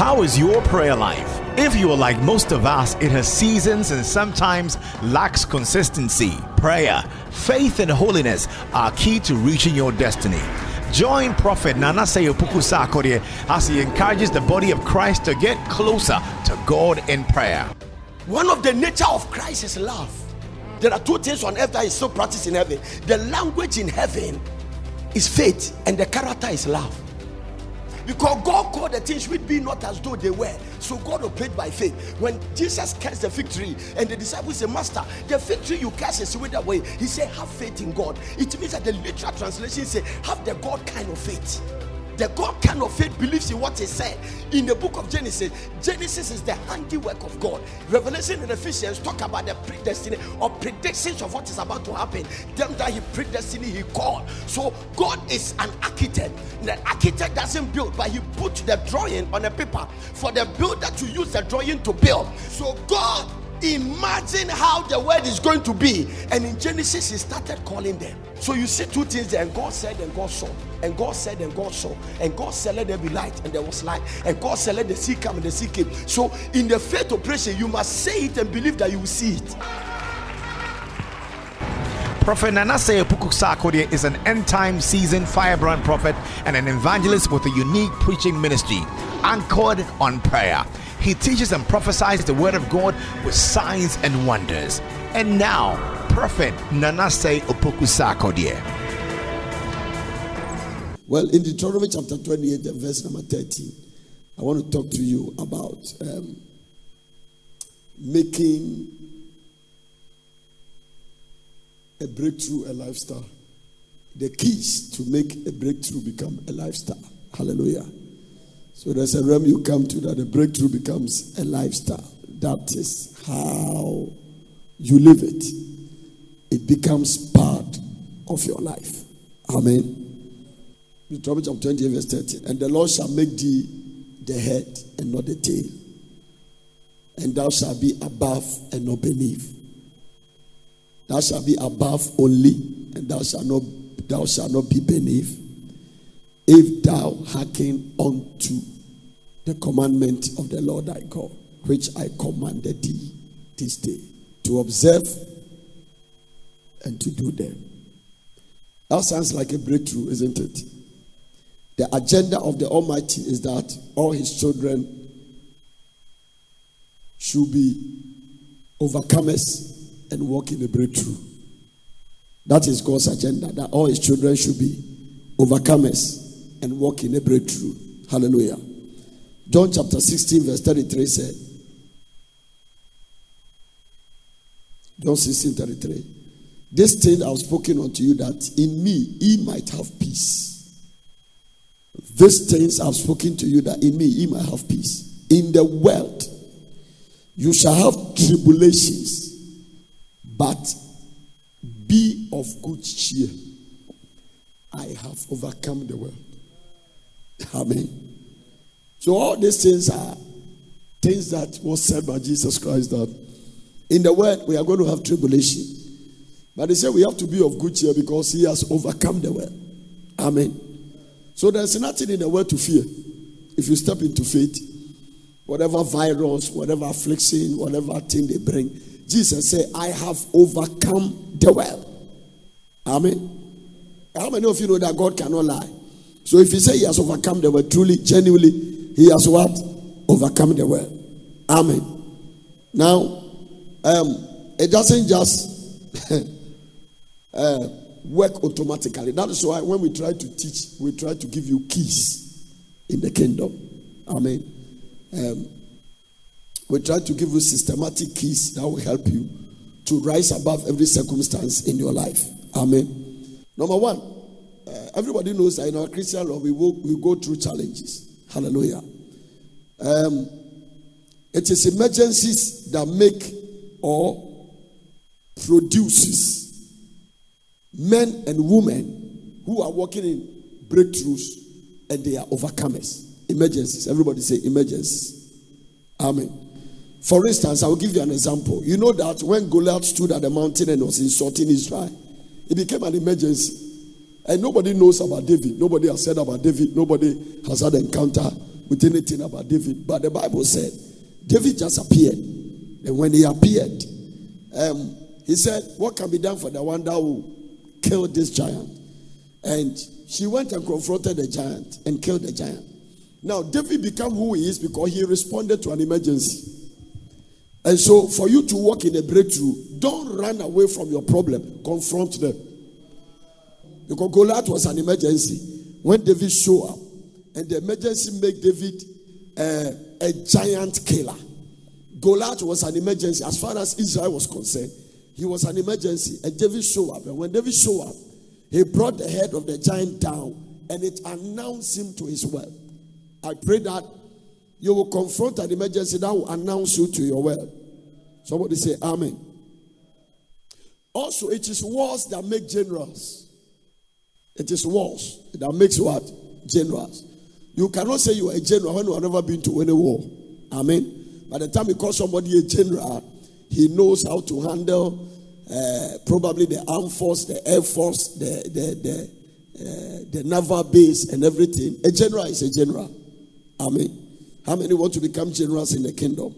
How is your prayer life? If you are like most of us, it has seasons and sometimes lacks consistency. Prayer, faith, and holiness are key to reaching your destiny. Join Prophet Nana Seyopuku Sakodie as he encourages the body of Christ to get closer to God in prayer. One of the nature of Christ is love. There are two things on earth that is so practiced in heaven. The language in heaven is faith, and the character is love. Because God called the things which be not as though they were. So God operated by faith. When Jesus cursed the fig tree and the disciples said, Master, the fig tree you curse is with that way. He said, Have faith in God. It means that the literal translation say, Have the God kind of faith. The God kind of faith believes in what He said. In the book of Genesis, Genesis is the handiwork of God. Revelation and Ephesians talk about the predestiny or predictions of what is about to happen. Them that He predestined, He called. So God is an architect. The architect doesn't build, but He put the drawing on a paper for the builder to use the drawing to build. So God imagine how the world is going to be. And in Genesis, he started calling them. So you see two things there, and God said, and God saw. And God said, and God saw. And God said, let there be light, and there was light. And God said, let the sea come, and the sea came. So in the faith operation, you must say it and believe that you will see it. Prophet Nanase Pukusakodie is an end time season firebrand prophet and an evangelist with a unique preaching ministry anchored on prayer. He teaches and prophesies the word of God with signs and wonders. And now, Prophet Nanase Opokusakodie. Well, in Deuteronomy chapter 28 verse number 13, I want to talk to you about um, making a breakthrough a lifestyle. The keys to make a breakthrough become a lifestyle. Hallelujah. So there's a realm you come to that the breakthrough becomes a lifestyle. That is how you live it. It becomes part of your life. Amen. Deuteronomy chapter 28, verse 30. And the Lord shall make thee the head and not the tail. And thou shalt be above and not beneath. Thou shalt be above only, and thou shalt not thou shalt not be beneath if thou hearken unto the commandment of the Lord thy God, which I commanded thee this day, to observe and to do them. That sounds like a breakthrough, isn't it? The agenda of the Almighty is that all his children should be overcomers and walk in a breakthrough. That is God's agenda, that all his children should be overcomers and walk in a breakthrough. Hallelujah. John chapter 16, verse 33 said, John 16, 33. This thing I've spoken unto you that in me ye might have peace. These things I've spoken to you that in me ye might have peace. In the world you shall have tribulations, but be of good cheer. I have overcome the world. Amen. So all these things are things that was said by Jesus Christ that in the world we are going to have tribulation. But he said we have to be of good cheer because he has overcome the world. Amen. So there's nothing in the world to fear. If you step into faith, whatever virus, whatever affliction, whatever thing they bring, Jesus said, I have overcome the world. Amen. How many of you know that God cannot lie? So if he say he has overcome the world, truly, genuinely, he has what? Overcome the world. Amen. Now, um, it doesn't just uh, work automatically. That is why when we try to teach, we try to give you keys in the kingdom. Amen. Um, we try to give you systematic keys that will help you to rise above every circumstance in your life. Amen. Number one, uh, everybody knows that in our Christian life we, will, we go through challenges. Hallelujah. Um, it is emergencies that make or produces men and women who are working in breakthroughs and they are overcomers. Emergencies. Everybody say emergencies. Amen. For instance, I will give you an example. You know that when Goliath stood at the mountain and was insulting Israel, it became an emergency. And nobody knows about David. Nobody has said about David. Nobody has had an encounter with anything about David. But the Bible said David just appeared. And when he appeared, um, he said, What can be done for the one that will kill this giant? And she went and confronted the giant and killed the giant. Now, David became who he is because he responded to an emergency. And so, for you to walk in a breakthrough, don't run away from your problem, confront them. Because Goliath was an emergency. When David showed up, and the emergency made David uh, a giant killer. Goliath was an emergency as far as Israel was concerned. He was an emergency, and David showed up. And when David showed up, he brought the head of the giant down, and it announced him to his well. I pray that you will confront an emergency that will announce you to your well. Somebody say Amen. Also, it is wars that make generals. It is wars that makes what? Generals. You cannot say you are a general when you have never been to any war. Amen. By the time you call somebody a general, he knows how to handle uh, probably the armed force, the air force, the the the, uh, the naval base, and everything. A general is a general. Amen. How many want to become generals in the kingdom?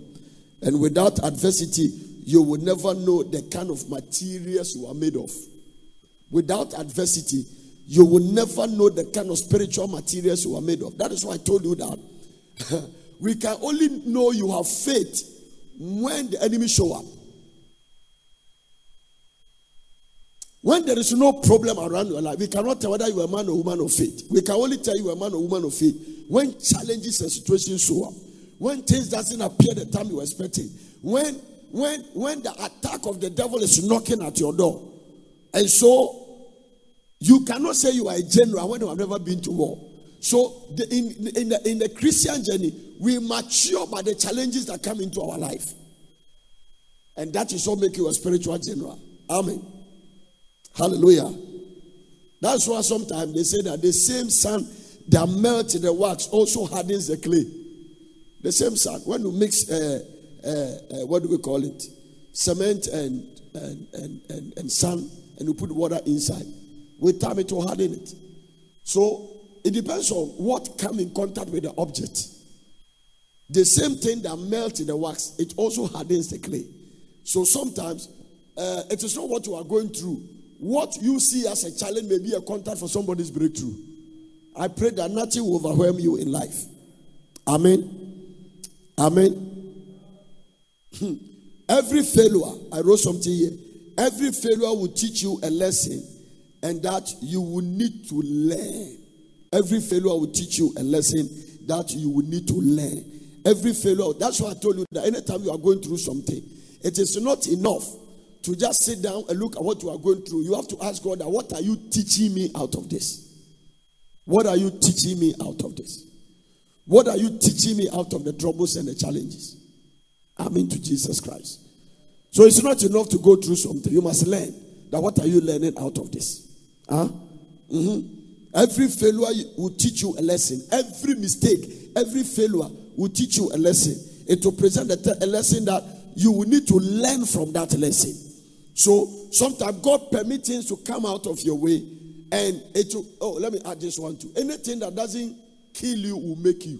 And without adversity, you will never know the kind of materials you are made of. Without adversity, you will never know the kind of spiritual materials you are made of. That is why I told you that. we can only know you have faith when the enemy show up. When there is no problem around your life, we cannot tell whether you are a man or woman of faith. We can only tell you are a man or woman of faith when challenges and situations show up, when things doesn't appear the time you were expecting, when when when the attack of the devil is knocking at your door, and so you cannot say you are a general when you have never been to war. So the, in in the, in the Christian journey, we mature by the challenges that come into our life, and that is what make you a spiritual general. Amen. Hallelujah. That's why sometimes they say that the same sun that melts the wax also hardens the clay. The same sun. When you mix, uh, uh, uh, what do we call it? Cement and, and, and, and, and sand, and you put water inside. With time, it will harden it. So it depends on what come in contact with the object. The same thing that melts in the wax, it also hardens the clay. So sometimes uh, it is not what you are going through. What you see as a challenge may be a contact for somebody's breakthrough. I pray that nothing will overwhelm you in life. Amen. Amen. Every failure, I wrote something here. Every failure will teach you a lesson and that you will need to learn. Every failure will teach you a lesson that you will need to learn. Every failure, that's why I told you that anytime you are going through something, it is not enough to just sit down and look at what you are going through. You have to ask God, what are you teaching me out of this? What are you teaching me out of this? What are you teaching me out of the troubles and the challenges? Amen to Jesus Christ. So it's not enough to go through something. You must learn that what are you learning out of this? Huh? Mm-hmm. Every failure will teach you a lesson. Every mistake, every failure will teach you a lesson. It will present a, lesson that you will need to learn from that lesson. So sometimes God permits things to come out of your way and it will, oh, let me add this one too. Anything that doesn't kill you will make you.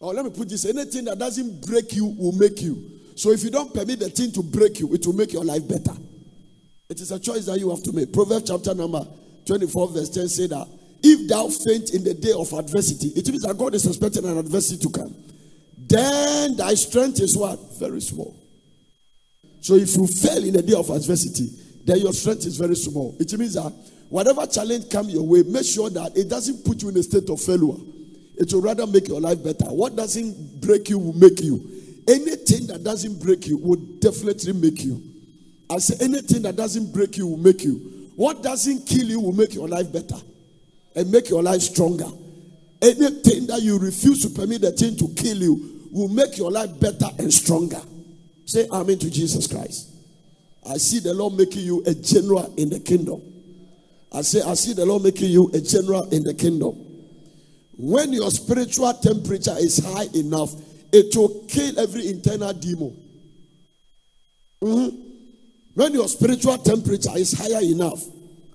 Oh, let me put this anything that doesn't break you will make you. So if you don't permit the thing to break you, it will make your life better. It is a choice that you have to make. Proverbs chapter number 24, verse 10 say that if thou faint in the day of adversity, it means that God is expecting an adversity to come. Then thy strength is what? Very small. So if you fail in the day of adversity, then your strength is very small. It means that whatever challenge come your way, make sure that it doesn't put you in a state of failure. It will rather make your life better. What doesn't break you will make you. Anything that doesn't break you will definitely make you. I say anything that doesn't break you will make you. What doesn't kill you will make your life better and make your life stronger. Anything that you refuse to permit the thing to kill you will make your life better and stronger. Say amen to Jesus Christ. I see the Lord making you a general in the kingdom. I say, I see the Lord making you a general in the kingdom. When your spiritual temperature is high enough, it will kill every internal demon. Mm-hmm. When your spiritual temperature is higher enough,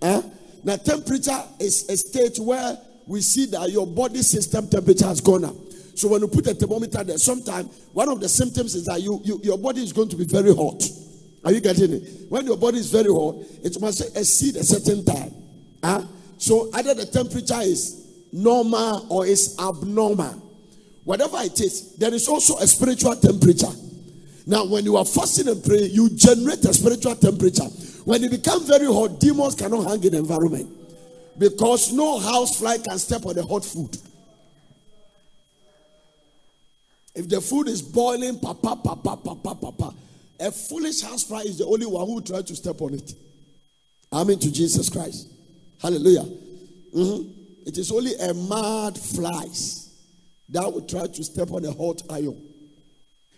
eh? now temperature is a state where we see that your body system temperature has gone up. So when you put a thermometer there, sometimes one of the symptoms is that you, you your body is going to be very hot. Are you getting it? When your body is very hot, it must exceed a certain time. Huh? So either the temperature is normal or is abnormal. Whatever it is, there is also a spiritual temperature. Now, when you are fasting and praying, you generate a spiritual temperature. When it becomes very hot, demons cannot hang in the environment because no housefly can step on the hot food. If the food is boiling, papa, papa, papa, papa, a foolish housefly is the only one who try to step on it. Amen to Jesus Christ. Hallelujah. Mm-hmm. It is only a mad flies that will try to step on a hot iron.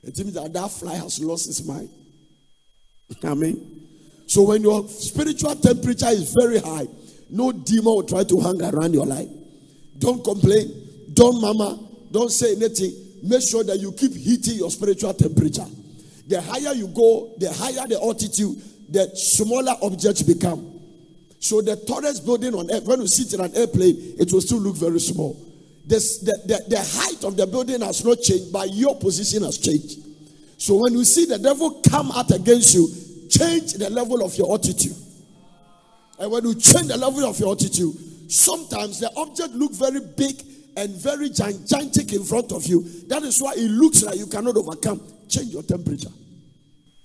It means that that fly has lost its mind. Amen. So when your spiritual temperature is very high, no demon will try to hang around your life. Don't complain. Don't mama. Don't say anything. Make sure that you keep heating your spiritual temperature. The higher you go, the higher the altitude, the smaller objects become. So the tallest building on earth, when you sit in an airplane, it will still look very small. The, the, the height of the building has not changed, but your position has changed. So when you see the devil come out against you, change the level of your attitude. And when you change the level of your attitude, sometimes the object look very big and very gigantic in front of you. That is why it looks like you cannot overcome. Change your temperature.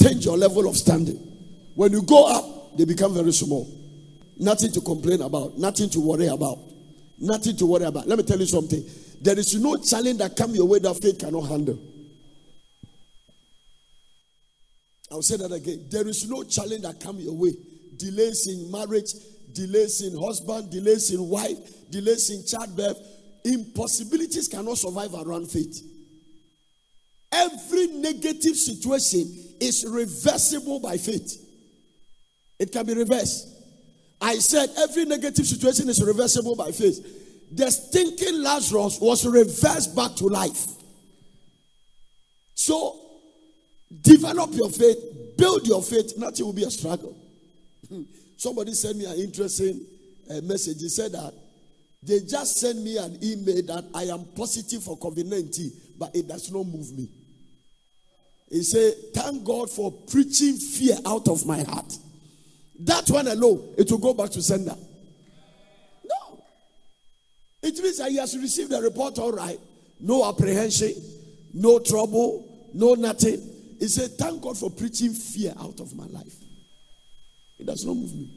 Change your level of standing. When you go up, they become very small. Nothing to complain about, nothing to worry about. Nothing to worry about. Let me tell you something. There is no challenge that come your way that faith cannot handle. I'll say that again. There is no challenge that come your way. Delays in marriage, delays in husband, delays in wife, delays in childbirth. Impossibilities cannot survive around faith. Every negative situation is reversible by faith. It can be reversed. I said every negative situation is reversible by faith. The stinking Lazarus was reversed back to life. So, develop your faith, build your faith, nothing will be a struggle. Somebody sent me an interesting uh, message. He said that they just sent me an email that I am positive for COVID 19, but it does not move me. He said, Thank God for preaching fear out of my heart. That one alone, it will go back to sender. No. It means that he has received the report all right. No apprehension, no trouble, no nothing. He said, Thank God for preaching fear out of my life. It does not move me.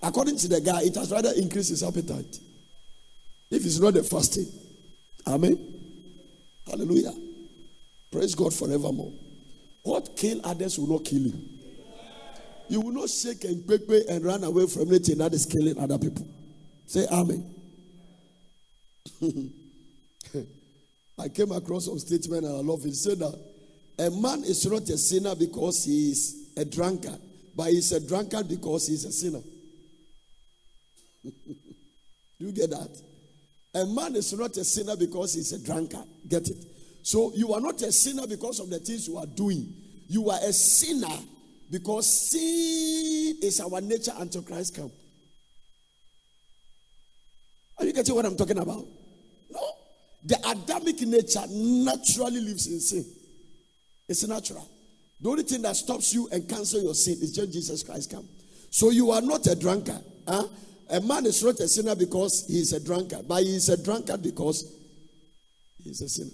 According to the guy, it has rather increased his appetite. If it's not the fasting. Amen. Hallelujah. Praise God forevermore. What kill others will not kill you. You will not shake and quick and run away from anything that is killing other people. Say Amen. I came across some statement and I love it. It said that a man is not a sinner because he is a drunkard, but he's a drunkard because he's a sinner. Do you get that? A man is not a sinner because he's a drunkard. Get it? So you are not a sinner because of the things you are doing. You are a sinner because sin is our nature until Christ come. Are you getting what I'm talking about? No. The Adamic nature naturally lives in sin. It's natural. The only thing that stops you and cancel your sin is just Jesus Christ come. So you are not a drunkard. Huh? A man is not a sinner because he is a drunkard, but he is a drunkard because he is a sinner.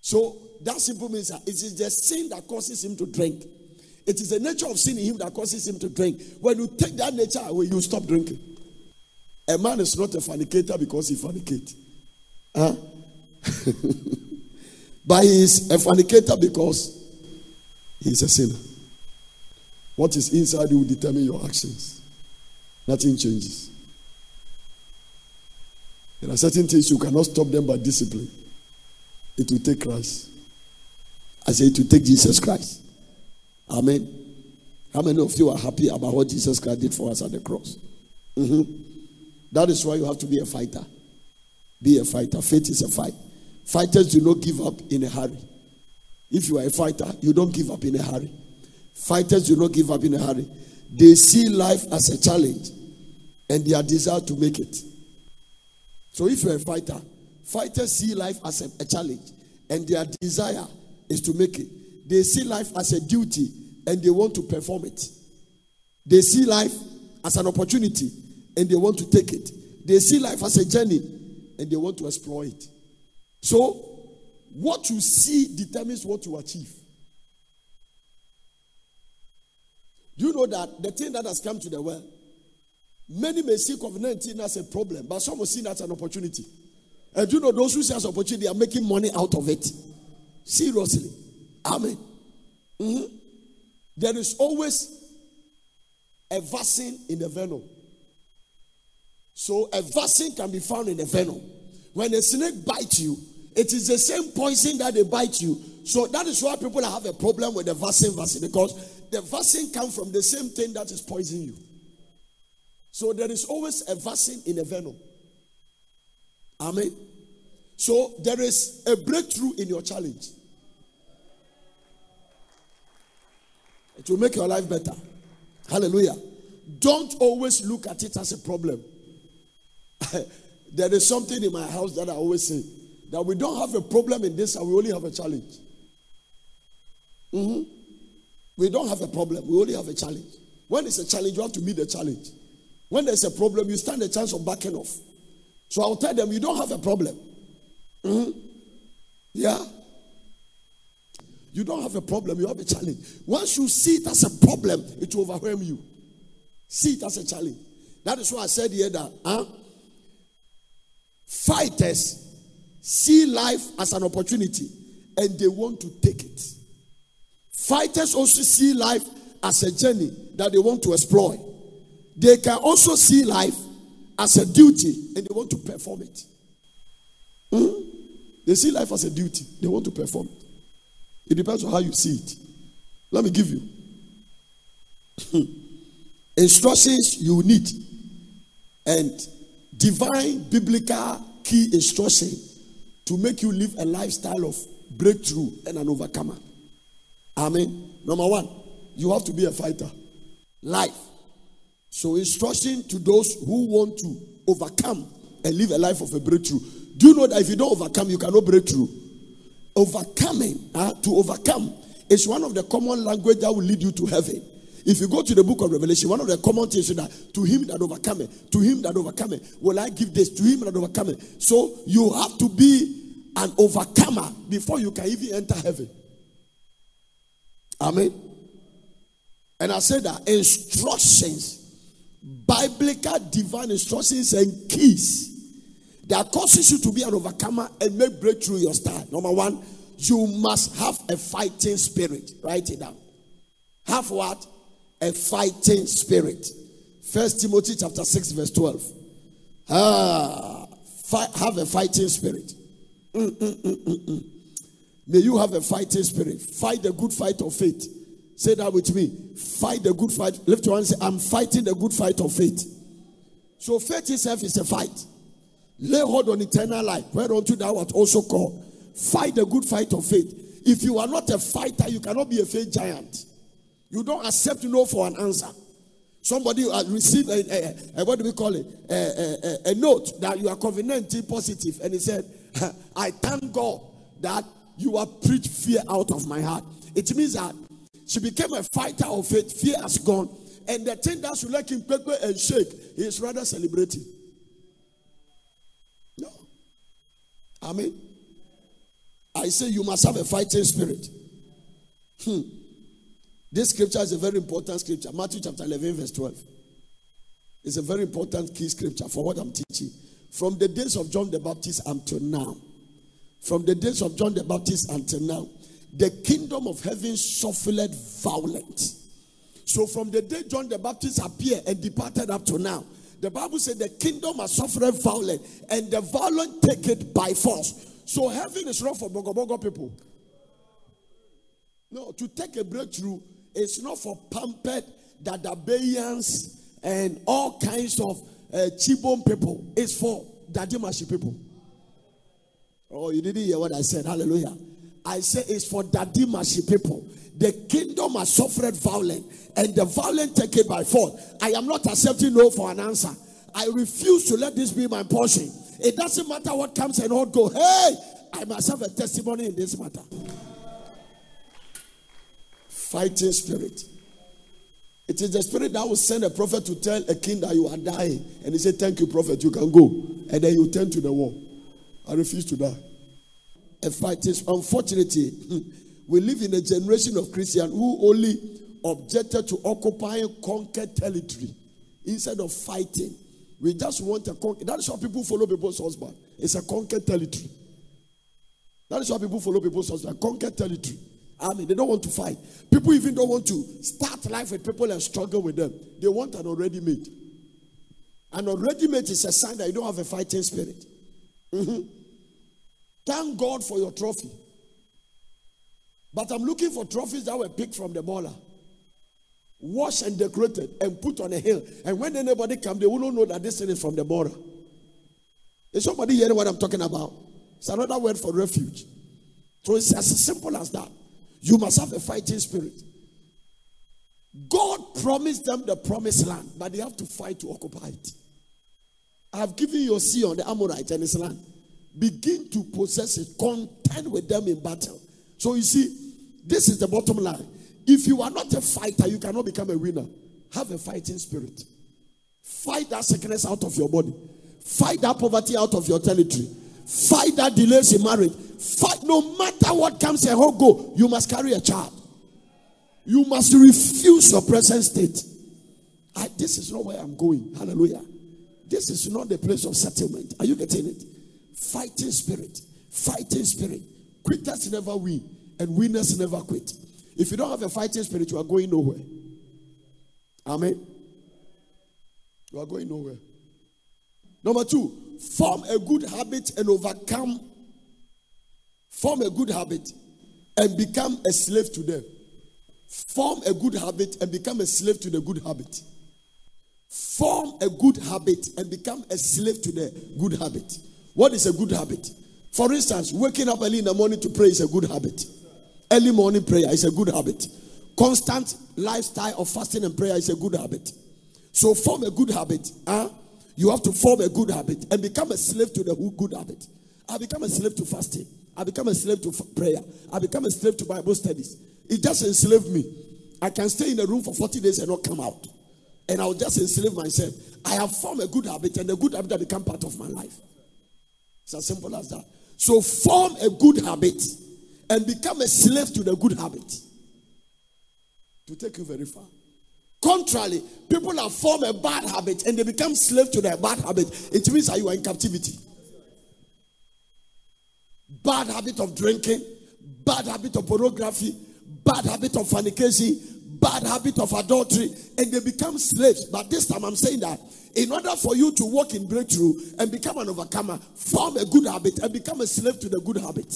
So that simple means that it is the sin that causes him to drink. It is the nature of sin in him that causes him to drink. When you take that nature away, you stop drinking. A man is not a fornicator because he fornicates. Huh? but he is a fornicator because he is a sinner. What is inside you will determine your actions. Nothing changes. There are certain things you cannot stop them by discipline. It will take Christ. I say it will take Jesus Christ. Amen. How many of you are happy about what Jesus Christ did for us at the cross? Mm-hmm. That is why you have to be a fighter. Be a fighter. Faith is a fight. Fighters do not give up in a hurry. If you are a fighter, you don't give up in a hurry. Fighters do not give up in a hurry. They see life as a challenge and their desire to make it. So if you're a fighter, fighters see life as a, a challenge and their desire is to make it. They see life as a duty and they want to perform it. They see life as an opportunity and they want to take it. They see life as a journey and they want to explore it. So, what you see determines what you achieve. Do you know that the thing that has come to the world, many may see COVID 19 as a problem, but some will see that as an opportunity. And do you know, those who see as opportunity are making money out of it. Seriously. Amen. Mm-hmm. There is always a vaccine in the venom. So a vaccine can be found in the venom. When a snake bites you, it is the same poison that they bite you. So that is why people have a problem with the vaccine vaccine because the vaccine comes from the same thing that is poisoning you. So there is always a vaccine in a venom. Amen. So there is a breakthrough in your challenge. It will make your life better. Hallelujah. Don't always look at it as a problem. there is something in my house that I always say that we don't have a problem in this and we only have a challenge. Mm-hmm. We don't have a problem, we only have a challenge. When it's a challenge, you have to meet the challenge. When there's a problem, you stand a chance of backing off. So I'll tell them, you don't have a problem. Mm-hmm. Yeah. You don't have a problem, you have a challenge. Once you see it as a problem, it will overwhelm you. See it as a challenge. That is why I said here that huh? fighters see life as an opportunity and they want to take it. Fighters also see life as a journey that they want to explore. They can also see life as a duty and they want to perform it. Hmm? They see life as a duty, they want to perform it. It depends on how you see it. Let me give you instructions you need and divine biblical key instruction to make you live a lifestyle of breakthrough and an overcomer. Amen. Number one, you have to be a fighter. Life. So, instruction to those who want to overcome and live a life of a breakthrough. Do you know that if you don't overcome, you cannot break through? Overcoming, uh, to overcome, is one of the common language that will lead you to heaven. If you go to the book of Revelation, one of the common things is that to him that overcome to him that overcome will I give this to him that overcome. So you have to be an overcomer before you can even enter heaven. Amen. And I said that instructions, biblical divine instructions and keys that causes you to be an overcomer and make breakthrough your style. Number one, you must have a fighting spirit. Write it down. Have what? A fighting spirit. First Timothy chapter 6, verse 12. Ah, have a fighting spirit. Mm, mm, mm, May you have a fighting spirit. Fight the good fight of faith. Say that with me. Fight the good fight. Lift your hand and say, I'm fighting the good fight of faith. So faith itself is a fight. Lay hold on eternal life, whereunto thou art also called. Fight the good fight of faith. If you are not a fighter, you cannot be a faith giant. You don't accept no for an answer. Somebody uh, received a, a, a, what do we call it? A, a, note that you are COVID 19 positive, and he said, "I thank God that you have preached fear out of my heart." It means that she became a fighter of faith. Fear has gone, and the thing that should like him quickly and shake, he is rather celebrating. No, I mean, I say you must have a fighting spirit. Hmm. This scripture is a very important scripture. Matthew chapter 11, verse 12. It's a very important key scripture for what I'm teaching. From the days of John the Baptist until now, from the days of John the Baptist until now, the kingdom of heaven suffered violence. So, from the day John the Baptist appeared and departed up to now, the Bible said the kingdom has suffered violence, and the violent take it by force. So, heaven is not for Bogo Bogo people. No, to take a breakthrough it's not for pampered Dadabayans and all kinds of uh, Chibon people. It's for Dadimashi people. Oh, you didn't hear what I said. Hallelujah. I say it's for Dadimashi people. The kingdom has suffered violence, and the violent take it by force. I am not accepting no for an answer. I refuse to let this be my portion. It doesn't matter what comes and what go. Hey, I must have a testimony in this matter. Fighting spirit. It is the spirit that will send a prophet to tell a king that you are dying. And he said, Thank you, prophet, you can go. And then you turn to the wall. I refuse to die. A fight is unfortunately, we live in a generation of Christians who only objected to occupying conquered territory instead of fighting. We just want a conquer. That is why people follow people's husband. It's a conquered territory. That is why people follow people's husband. Conquered territory. I mean, they don't want to fight. People even don't want to start life with people and struggle with them. They want an already made. An already made is a sign that you don't have a fighting spirit. Mm-hmm. Thank God for your trophy. But I'm looking for trophies that were picked from the baller, washed and decorated, and put on a hill. And when anybody come, they will not know that this thing is from the baller. Is somebody hearing what I'm talking about? It's another word for refuge. So it's as simple as that. You must have a fighting spirit. God promised them the promised land, but they have to fight to occupy it. I have given you a Sihon the Amorite and his land. Begin to possess it, contend with them in battle. So you see, this is the bottom line. If you are not a fighter, you cannot become a winner. Have a fighting spirit. Fight that sickness out of your body. Fight that poverty out of your territory. Fight that delays in marriage. Fight no matter what comes and how go. You must carry a child. You must refuse your present state. I, this is not where I'm going. Hallelujah. This is not the place of settlement. Are you getting it? Fighting spirit. Fighting spirit. Quitters never win, and winners never quit. If you don't have a fighting spirit, you are going nowhere. Amen. You are going nowhere. Number two, form a good habit and overcome, form a good habit and become a slave to them. Form a good habit and become a slave to the good habit. Form a good habit and become a slave to the good habit. What is a good habit? For instance, waking up early in the morning to pray is a good habit. Early morning prayer is a good habit. Constant lifestyle of fasting and prayer is a good habit. So form a good habit. Huh? You have to form a good habit and become a slave to the good habit. I become a slave to fasting. I become a slave to prayer. I become a slave to Bible studies. It just enslaved me. I can stay in a room for 40 days and not come out. And I'll just enslave myself. I have formed a good habit, and the good habit has become part of my life. It's as simple as that. So form a good habit and become a slave to the good habit. To take you very far. Contrarily, people have formed a bad habit and they become slave to their bad habit. It means that you are in captivity. Bad habit of drinking, bad habit of pornography, bad habit of fornication, bad habit of adultery, and they become slaves. But this time I'm saying that in order for you to walk in breakthrough and become an overcomer, form a good habit and become a slave to the good habit.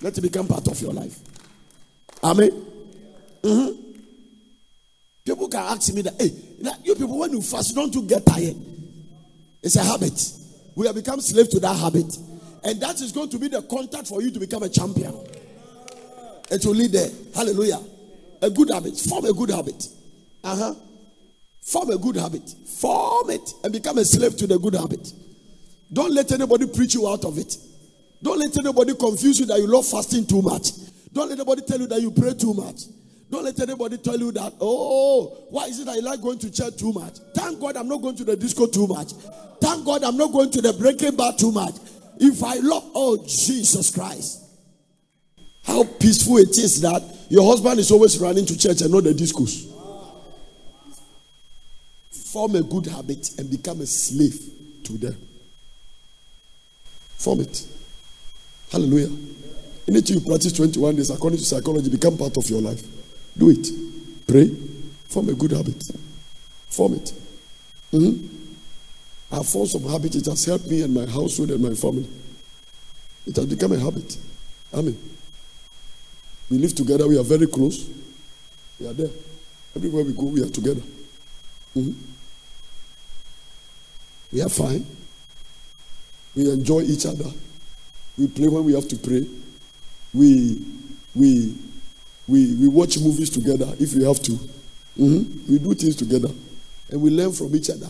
Let it become part of your life. Amen. Mm-hmm. People can ask me that, hey, you people, when you fast, don't you get tired? It's a habit. We have become slave to that habit. And that is going to be the contact for you to become a champion. And to lead there. Hallelujah. A good habit. Form a good habit. Uh huh. Form a good habit. Form it and become a slave to the good habit. Don't let anybody preach you out of it. Don't let anybody confuse you that you love fasting too much. Don't let anybody tell you that you pray too much. Don't let anybody tell you that, oh, why is it that you like going to church too much? Thank God I'm not going to the disco too much. Thank God I'm not going to the breaking bar too much. If I love, oh, Jesus Christ. How peaceful it is that your husband is always running to church and not the discourse. Form a good habit and become a slave to them. Form it. Hallelujah. Anything you practice 21 days according to psychology become part of your life. Do it. Pray. Form a good habit. Form it. Mm-hmm. Our force of habit, it has helped me and my household and my family. It has become a habit. Amen. We live together, we are very close. We are there. Everywhere we go, we are together. Mm-hmm. We are fine. We enjoy each other. We play when we have to pray. We we we, we watch movies together if we have to. Mm-hmm. We do things together. And we learn from each other.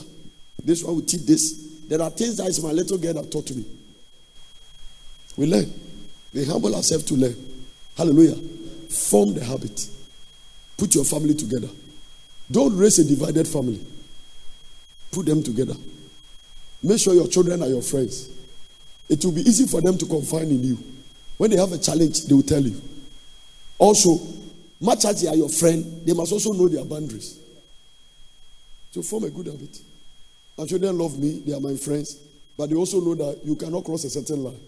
This one will teach this. There are things that my little girl that taught me. We learn. We humble ourselves to learn. Hallelujah. Form the habit. Put your family together. Don't raise a divided family. Put them together. Make sure your children are your friends. It will be easy for them to confide in you. When they have a challenge, they will tell you. Also, much as they are your friend, they must also know their boundaries. So form a good habit. My children love me, they are my friends, but they also know that you cannot cross a certain line.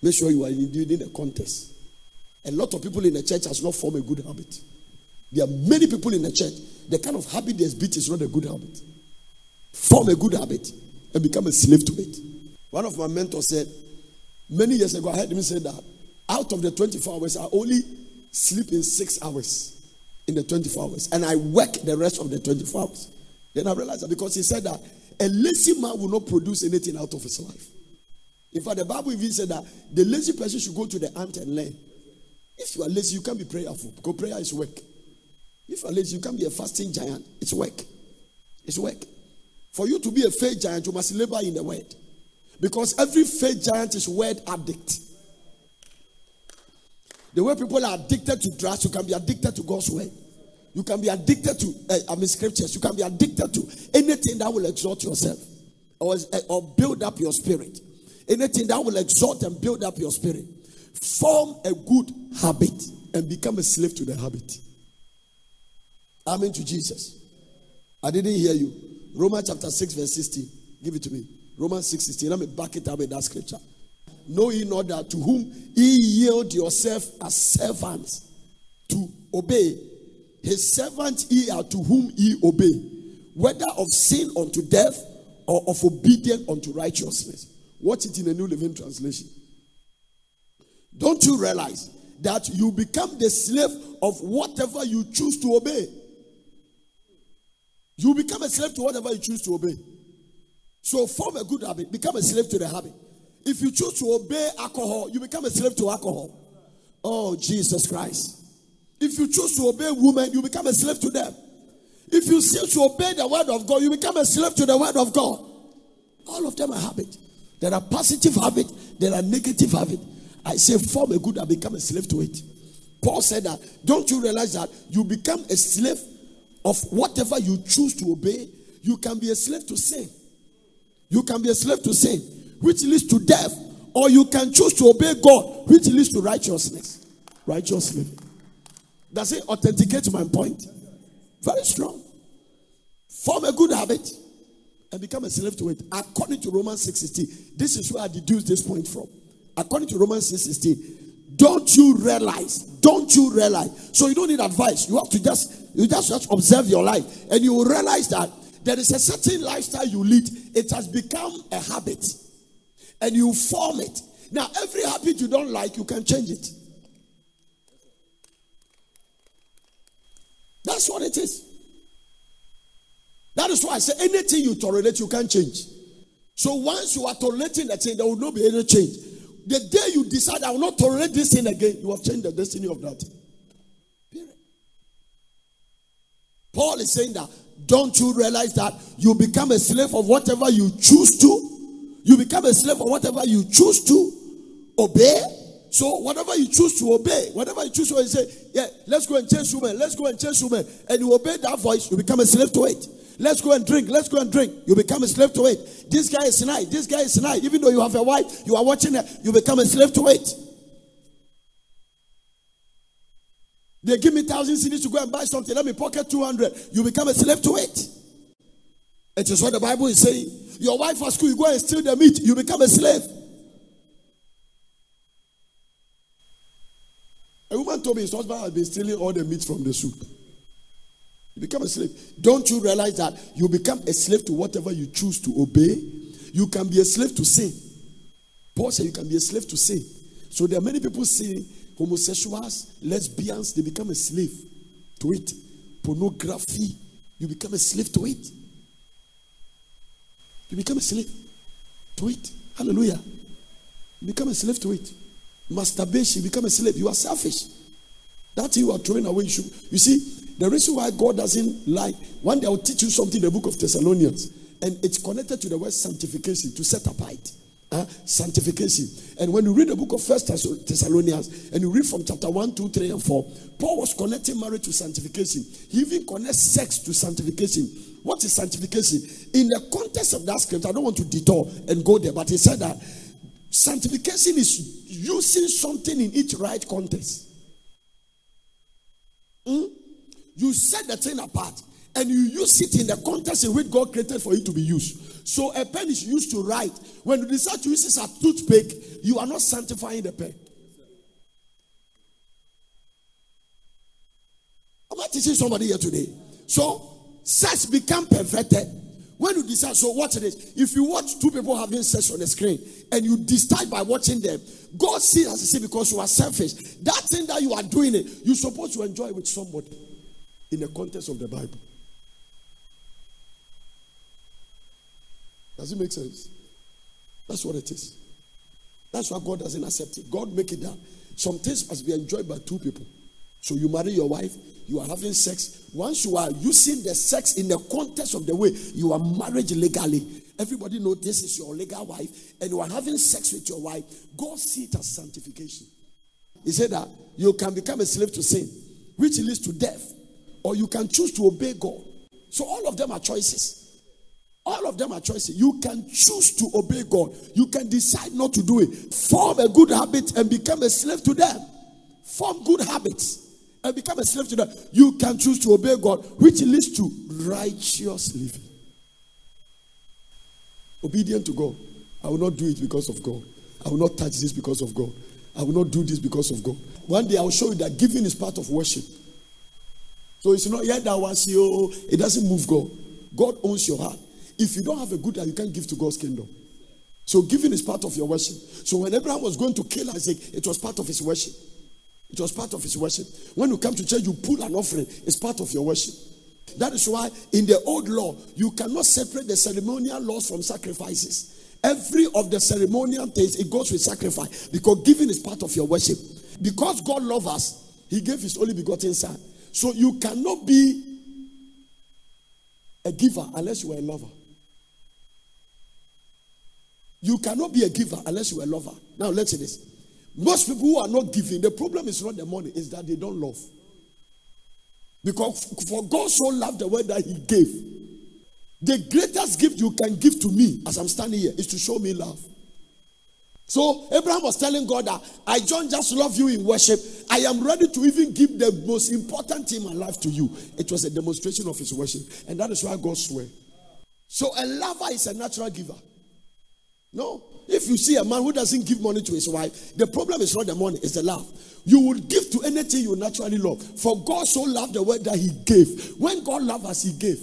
Make sure you are in the contest. A lot of people in the church has not formed a good habit. There are many people in the church. The kind of habit they beat is not a good habit. Form a good habit and become a slave to it. One of my mentors said, many years ago, I heard him say that out of the 24 hours, I only sleep in six hours in the 24 hours, and I work the rest of the 24 hours. Then I realized that because he said that a lazy man will not produce anything out of his life. In fact, the Bible even said that the lazy person should go to the ant and learn. If you are lazy, you can't be prayerful because prayer is work. If you are lazy, you can't be a fasting giant. It's work. It's work. For you to be a faith giant, you must labor in the word. Because every faith giant is word addict. The way people are addicted to drugs, you can be addicted to God's word. You can be addicted to, uh, I mean, scriptures. You can be addicted to anything that will exalt yourself or, uh, or build up your spirit. Anything that will exalt and build up your spirit. Form a good habit and become a slave to the habit. Amen to Jesus. I didn't hear you. Romans chapter 6, verse 16. Give it to me. Romans 6, 16. Let me back it up with that scripture. Know ye not that to whom ye yield yourself as servants to obey, his servants ye are to whom ye obey, whether of sin unto death or of obedience unto righteousness. Watch it in the New Living Translation. Don't you realize that you become the slave of whatever you choose to obey? You become a slave to whatever you choose to obey. So form a good habit, become a slave to the habit. If you choose to obey alcohol, you become a slave to alcohol. Oh, Jesus Christ. If you choose to obey women, you become a slave to them. If you choose to obey the word of God, you become a slave to the word of God. All of them are habit. There are positive habit, there are negative habit. I say form a good and become a slave to it. Paul said that. Don't you realize that you become a slave of whatever you choose to obey? You can be a slave to sin. You can be a slave to sin, which leads to death, or you can choose to obey God, which leads to righteousness. Righteous living. Does it authenticate my point? Very strong. Form a good habit and become a slave to it. According to Romans 6:16, this is where I deduce this point from. According to Romans 6:16, don't you realize? Don't you realize? So you don't need advice. You have to just you just, just observe your life, and you will realize that there is a certain lifestyle you lead. It has become a habit, and you form it. Now, every habit you don't like, you can change it. That's what it is. That is why I say anything you tolerate, you can't change. So once you are tolerating that thing, there will not be any change. The day you decide I will not tolerate this thing again, you have changed the destiny of that. Period. Paul is saying that don't you realize that you become a slave of whatever you choose to? You become a slave of whatever you choose to obey. So whatever you choose to obey, whatever you choose to obey, say, yeah, let's go and chase women, let's go and chase women, and you obey that voice, you become a slave to it. Let's go and drink. Let's go and drink. You become a slave to it. This guy is nice. This guy is nice. Even though you have a wife, you are watching it. You become a slave to it. They give me thousand cedis to go and buy something. Let me pocket two hundred. You become a slave to it. It is what the Bible is saying. Your wife at school, you go and steal the meat. You become a slave. A woman told me his husband has been stealing all the meat from the soup. You become a slave. Don't you realize that you become a slave to whatever you choose to obey? You can be a slave to sin. Paul said you can be a slave to sin. So there are many people saying homosexuals, lesbians, they become a slave to it. Pornography, you become a slave to it. You become a slave to it. Hallelujah. You become a slave to it. Masturbation, become a slave. You are selfish. That you are throwing away. You, should, you see, the reason why God doesn't like, one day I'll teach you something in the book of Thessalonians. and it's connected to the word sanctification, to set apart. Uh, sanctification. And when you read the book of First Thessalonians and you read from chapter 1, 2, 3, and 4, Paul was connecting marriage to sanctification. He even connects sex to sanctification. What is sanctification? In the context of that script, I don't want to detour and go there, but he said that sanctification is using something in each right context. Mm? You set the thing apart and you use it in the context in which God created for it to be used. So a pen is used to write. When you decide to use it as a toothpick, you are not sanctifying the pen. Am I teaching somebody here today? So sex become perverted when you decide. So watch this. If you watch two people having sex on the screen and you decide by watching them, God sees as you see because you are selfish. That thing that you are doing it, you're supposed to enjoy with somebody in the context of the Bible. Does it make sense? That's what it is. That's why God doesn't accept it. God make it that some things must be enjoyed by two people. So you marry your wife, you are having sex. Once you are using the sex in the context of the way you are married legally, everybody know this is your legal wife, and you are having sex with your wife. God see it as sanctification. He said that you can become a slave to sin, which leads to death, or you can choose to obey God. So all of them are choices. All of them are choices. You can choose to obey God. You can decide not to do it. Form a good habit and become a slave to them. Form good habits and become a slave to them. You can choose to obey God, which leads to righteous living. Obedient to God. I will not do it because of God. I will not touch this because of God. I will not do this because of God. One day I will show you that giving is part of worship. So it's not yet that was you, it doesn't move God. God owns your heart. If you don't have a good heart, you can't give to God's kingdom. So giving is part of your worship. So when Abraham was going to kill Isaac, it was part of his worship. It was part of his worship. When you come to church, you pull an offering, it's part of your worship. That is why in the old law, you cannot separate the ceremonial laws from sacrifices. Every of the ceremonial things, it goes with sacrifice because giving is part of your worship. Because God loves us, He gave His only begotten Son. So you cannot be a giver unless you are a lover. You cannot be a giver unless you are a lover. Now, let's say this. Most people who are not giving, the problem is not the money, is that they don't love. Because for God so loved the world that He gave. The greatest gift you can give to me as I'm standing here is to show me love. So Abraham was telling God that I don't just love you in worship, I am ready to even give the most important thing in my life to you. It was a demonstration of his worship, and that is why God swear. So a lover is a natural giver. No. If you see a man who doesn't give money to his wife, the problem is not the money, it's the love. You would give to anything you naturally love. For God so loved the word that he gave. When God loved us, he gave.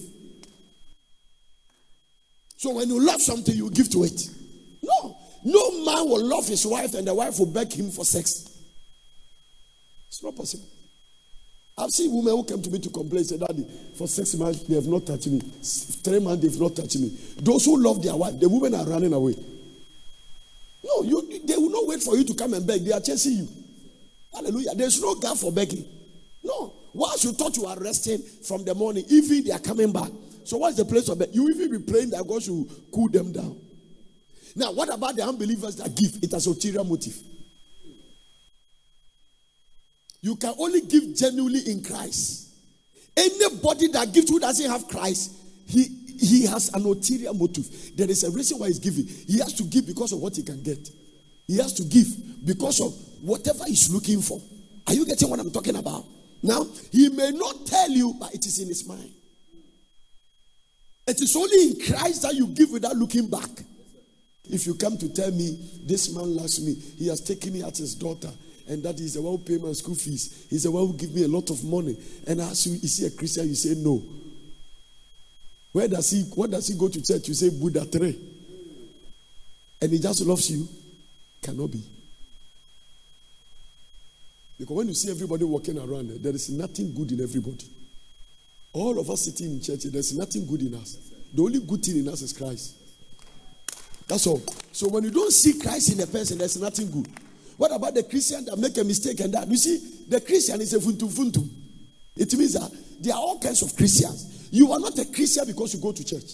So when you love something, you give to it. No. No man will love his wife and the wife will beg him for sex. It's not possible. I've seen women who come to me to complain, say, Daddy, for six months they have not touched me. Three months they've not touched me. Those who love their wife, the women are running away. No, you, they will not wait for you to come and beg. They are chasing you. Hallelujah. There's no gap for begging. No. Once you thought you are resting from the morning, even they are coming back. So what's the place of bed? You even be praying that God should cool them down. Now, what about the unbelievers that give? It has ulterior motive. You can only give genuinely in Christ. Anybody that gives who doesn't have Christ, he he has an ulterior motive. There is a reason why he's giving. He has to give because of what he can get. He has to give because of whatever he's looking for. Are you getting what I'm talking about? Now, he may not tell you, but it is in his mind. It is only in Christ that you give without looking back. If you come to tell me, this man loves me, he has taken me as his daughter, and that is the one who pay my school fees, he's the one who give me a lot of money, and I ask you, is he a Christian? You say no. Where does he what does he go to church? You say Buddha tree. And he just loves you. Cannot be. Because when you see everybody walking around, there is nothing good in everybody. All of us sitting in church, there's nothing good in us. The only good thing in us is Christ. That's all. So when you don't see Christ in a person, there's nothing good. What about the Christian that make a mistake and that? You see, the Christian is a funtum funtum. It means that there are all kinds of Christians. You are not a Christian because you go to church.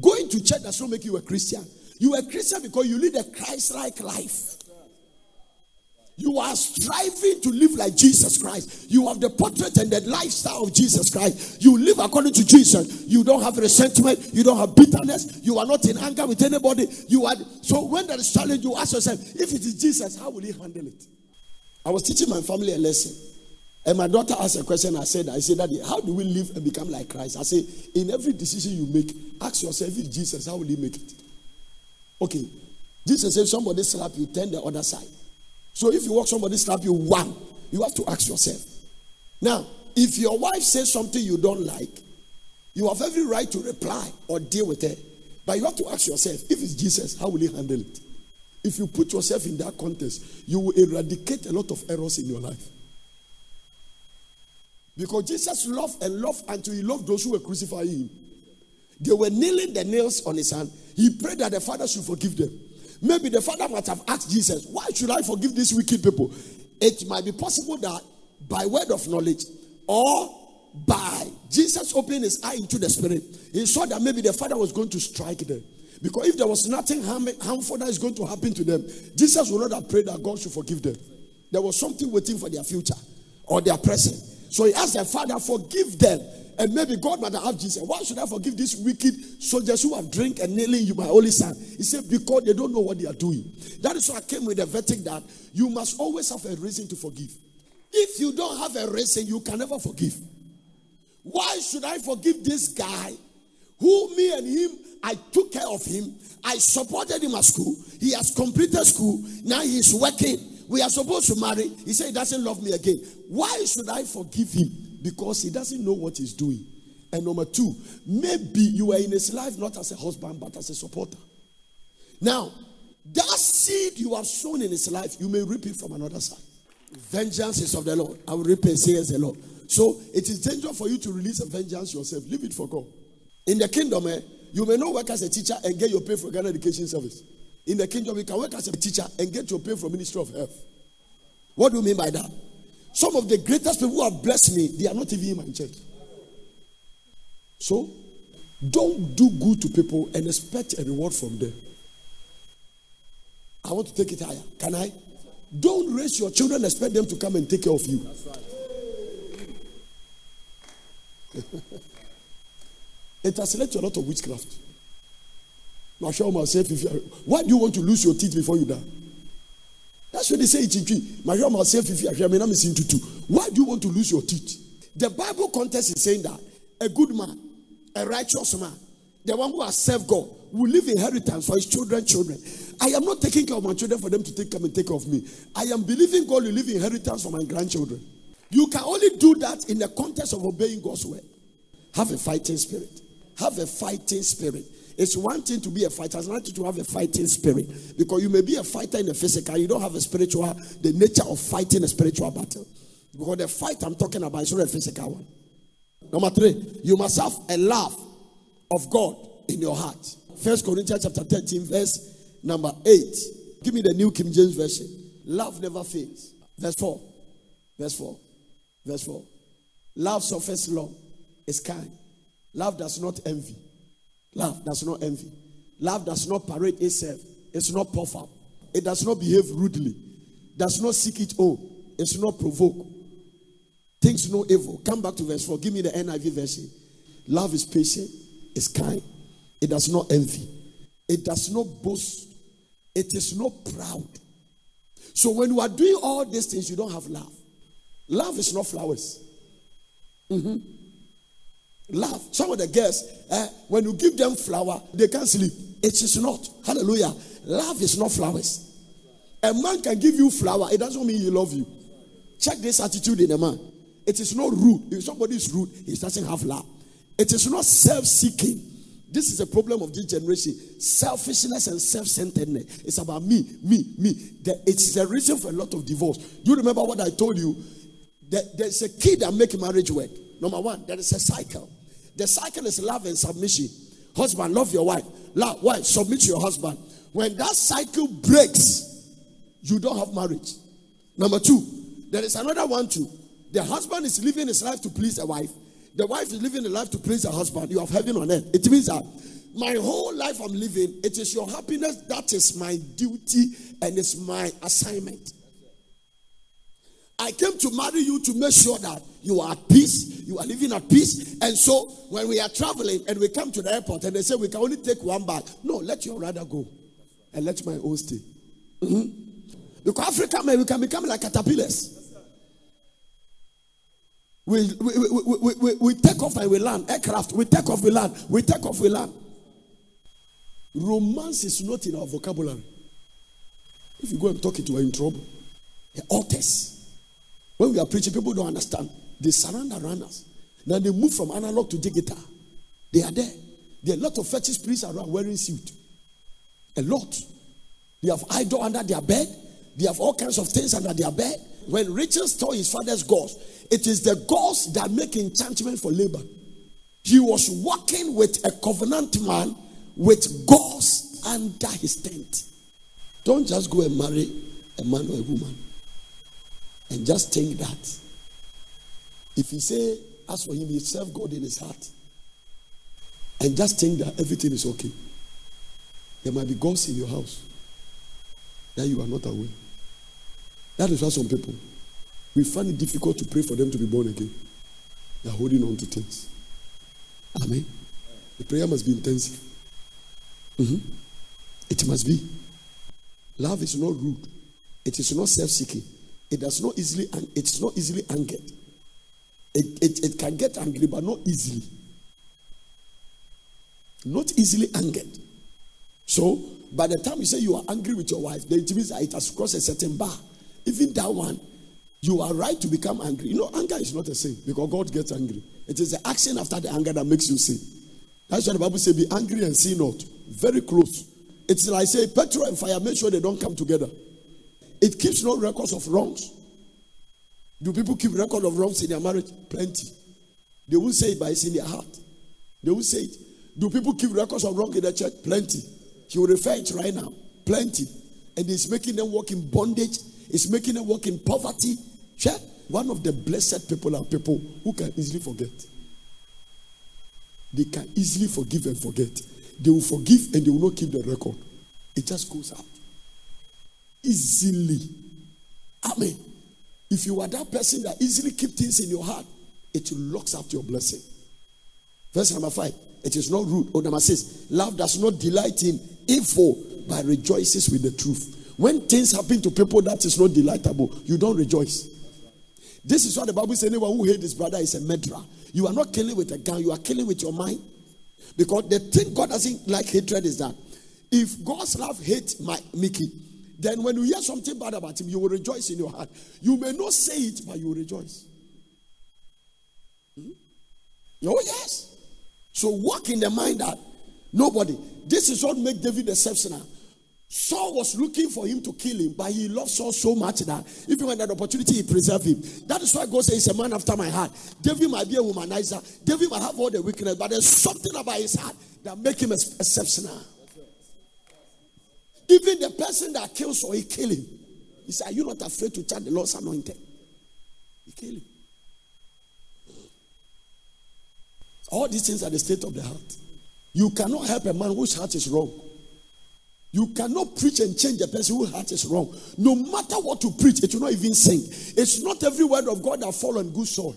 Going to church does not make you a Christian. You are a Christian because you lead a Christ like life. You are striving to live like Jesus Christ. You have the portrait and the lifestyle of Jesus Christ. You live according to Jesus. You don't have resentment. You don't have bitterness. You are not in anger with anybody. You are so when there is challenge, you ask yourself, if it is Jesus, how will he handle it? I was teaching my family a lesson. And my daughter asked a question. I said, I said, Daddy, how do we live and become like Christ? I say, in every decision you make, ask yourself, if Jesus, how will he make it? Okay. Jesus said, somebody slap you, turn the other side. So if you walk somebody slap you one, you have to ask yourself. Now, if your wife says something you don't like, you have every right to reply or deal with her. But you have to ask yourself, if it's Jesus, how will he handle it? If you put yourself in that context, you will eradicate a lot of errors in your life. Because Jesus loved and loved until he loved those who were crucifying him. They were nailing the nails on his hand. He prayed that the Father should forgive them. Maybe the Father might have asked Jesus, Why should I forgive these wicked people? It might be possible that by word of knowledge or by Jesus opening his eye into the spirit, he saw that maybe the Father was going to strike them. Because if there was nothing harmful that is going to happen to them, Jesus would not have prayed that God should forgive them. There was something waiting for their future or their present. So he asked the Father, forgive them. And maybe God might have Jesus. Why should I forgive these wicked soldiers who have drink and nailing you, my only son? He said, Because they don't know what they are doing. That is why I came with a verdict that you must always have a reason to forgive. If you don't have a reason, you can never forgive. Why should I forgive this guy who me and him, I took care of him, I supported him at school, he has completed school, now he's working, we are supposed to marry. He said he doesn't love me again. Why should I forgive him? Because he doesn't know what he's doing. And number two, maybe you were in his life not as a husband, but as a supporter. Now, that seed you have sown in his life, you may reap it from another side. Vengeance is of the Lord. I will repay, says the Lord. So it is dangerous for you to release a vengeance yourself. Leave it for God. In the kingdom, eh, you may not work as a teacher and get your pay for Ghana Education Service. In the kingdom, you can work as a teacher and get your pay from Ministry of Health. What do you mean by that? Some of the greatest people who have blessed me, they are not even in my church. So, don't do good to people and expect a reward from them. I want to take it higher. Can I? Don't raise your children and expect them to come and take care of you. That's right. It has led to a lot of witchcraft. Now show myself if you are, why do you want to lose your teeth before you die? That's what they say it's in I'm in tutu. Why do you want to lose your teeth? The Bible context is saying that a good man, a righteous man, the one who has served God, will leave inheritance for his children, children. I am not taking care of my children for them to take come and take care of me. I am believing God will leave inheritance for my grandchildren. You can only do that in the context of obeying God's word. Have a fighting spirit. Have a fighting spirit. It's one thing to be a fighter, it's another thing to have a fighting spirit. Because you may be a fighter in the physical, you don't have a spiritual, the nature of fighting a spiritual battle. Because the fight I'm talking about is not a physical one. Number three, you must have a love of God in your heart. First Corinthians chapter 13, verse number 8. Give me the New King James Version. Love never fails. Verse 4. Verse 4. Verse 4. Love suffers long, is kind. Love does not envy. Love does not envy. Love does not parade itself. It's not puff up. It does not behave rudely. Does not seek its own. It's not provoke. Thinks no evil. Come back to verse 4. Give me the NIV version. Love is patient. It's kind. It does not envy. It does not boast. It is not proud. So when you are doing all these things, you don't have love. Love is not flowers. Mm-hmm. Love. Some of the girls, eh, when you give them flower, they can't sleep. It is not. Hallelujah. Love is not flowers. A man can give you flower, it doesn't mean he love you. Check this attitude in a man. It is not rude. If somebody is rude, he doesn't have love. It is not self-seeking. This is a problem of this generation. Selfishness and self-centeredness. It's about me, me, me. It's the reason for a lot of divorce. Do you remember what I told you? There's a key that make marriage work. Number one, there is a cycle. The cycle is love and submission. Husband, love your wife. Love, wife, submit to your husband. When that cycle breaks, you don't have marriage. Number two, there is another one too. The husband is living his life to please the wife. The wife is living the life to please the husband. You have heaven on earth. It means that my whole life I'm living, it is your happiness that is my duty and it's my assignment. I came to marry you to make sure that you are at peace, you are living at peace. And so when we are traveling and we come to the airport and they say we can only take one bag, no, let your brother go and let my own stay. Mm-hmm. Because Africa, man, we can become like caterpillars. We, we, we, we, we, take off and we land. Aircraft, we take off, we land. We take off, we land. Romance is not in our vocabulary. If you go and talk it, you are in trouble. Altars. When we are preaching, people don't understand. They surround around us. Now they move from analog to digital. They are there. There are a lot of fetish priests around wearing suit. A lot. They have idol under their bed. They have all kinds of things under their bed. When Rachel stole his father's gods, it is the gods that make enchantment for Laban. He was working with a covenant man with gods under his tent. Don't just go and marry a man or a woman and just think that. If he say, as for him, he serve God in his heart, and just think that everything is okay. There might be gods in your house that you are not aware. That is why some people we find it difficult to pray for them to be born again. They are holding on to things. Amen. The prayer must be intensive. Mm-hmm. It must be. Love is not rude. It is not self-seeking. It does not easily. It's not easily angered. It, it, it can get angry, but not easily. Not easily angered. So, by the time you say you are angry with your wife, then it means that it has crossed a certain bar. Even that one, you are right to become angry. You know, anger is not a sin because God gets angry. It is the action after the anger that makes you sin. That's why the Bible says, Be angry and sin not. Very close. It's like say, petrol and fire, make sure they don't come together. It keeps no records of wrongs. Do people keep record of wrongs in their marriage? Plenty. They won't say it, but it's in their heart. They won't say it. Do people keep records of wrong in the church? Plenty. He will refer it right now. Plenty. And it's making them walk in bondage. It's making them walk in poverty. One of the blessed people are people who can easily forget. They can easily forgive and forget. They will forgive and they will not keep the record. It just goes out. Easily. Amen. If you are that person that easily keep things in your heart, it locks up your blessing. Verse number five. It is not rude. Or number six. Love does not delight in evil, but rejoices with the truth. When things happen to people that is not delightable, you don't rejoice. This is what the Bible says anyone who hates his brother is a murderer. You are not killing with a gun, you are killing with your mind. Because the thing God doesn't like hatred is that if God's love hates my Mickey, then when you hear something bad about him, you will rejoice in your heart. You may not say it, but you will rejoice. Hmm? Oh, yes. So walk in the mind that nobody. This is what make David exceptional. Saul was looking for him to kill him, but he loved Saul so much that if he had an opportunity, he preserved him. That is why God says he's a man after my heart. David might be a womanizer. David might have all the weakness, but there's something about his heart that make him exceptional. Even the person that kills or he kill him. He said, Are you not afraid to charge the Lord's anointed? He kill him. All these things are the state of the heart. You cannot help a man whose heart is wrong. You cannot preach and change a person whose heart is wrong. No matter what you preach, it will not even sing. It's not every word of God that fall on good soil.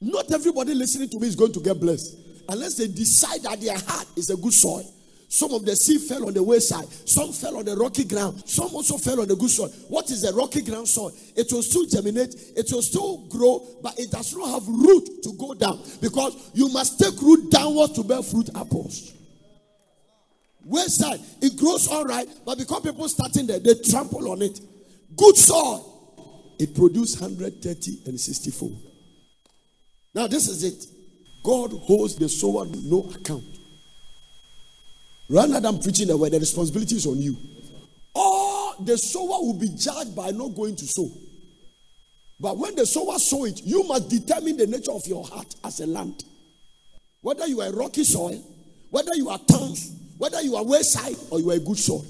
Not everybody listening to me is going to get blessed unless they decide that their heart is a good soil. Some of the seed fell on the wayside, some fell on the rocky ground, some also fell on the good soil. What is the rocky ground soil? It will still germinate, it will still grow, but it does not have root to go down because you must take root downwards to bear fruit apples. Wayside, it grows all right, but because people starting there, they trample on it. Good soil, it produces 130 and 60 fold. Now, this is it. God holds the sower no account. Rather than preaching the word, the responsibility is on you. Or the sower will be judged by not going to sow. But when the sower sow it, you must determine the nature of your heart as a land. Whether you are rocky soil, whether you are towns, whether you are wayside or you are a good soil,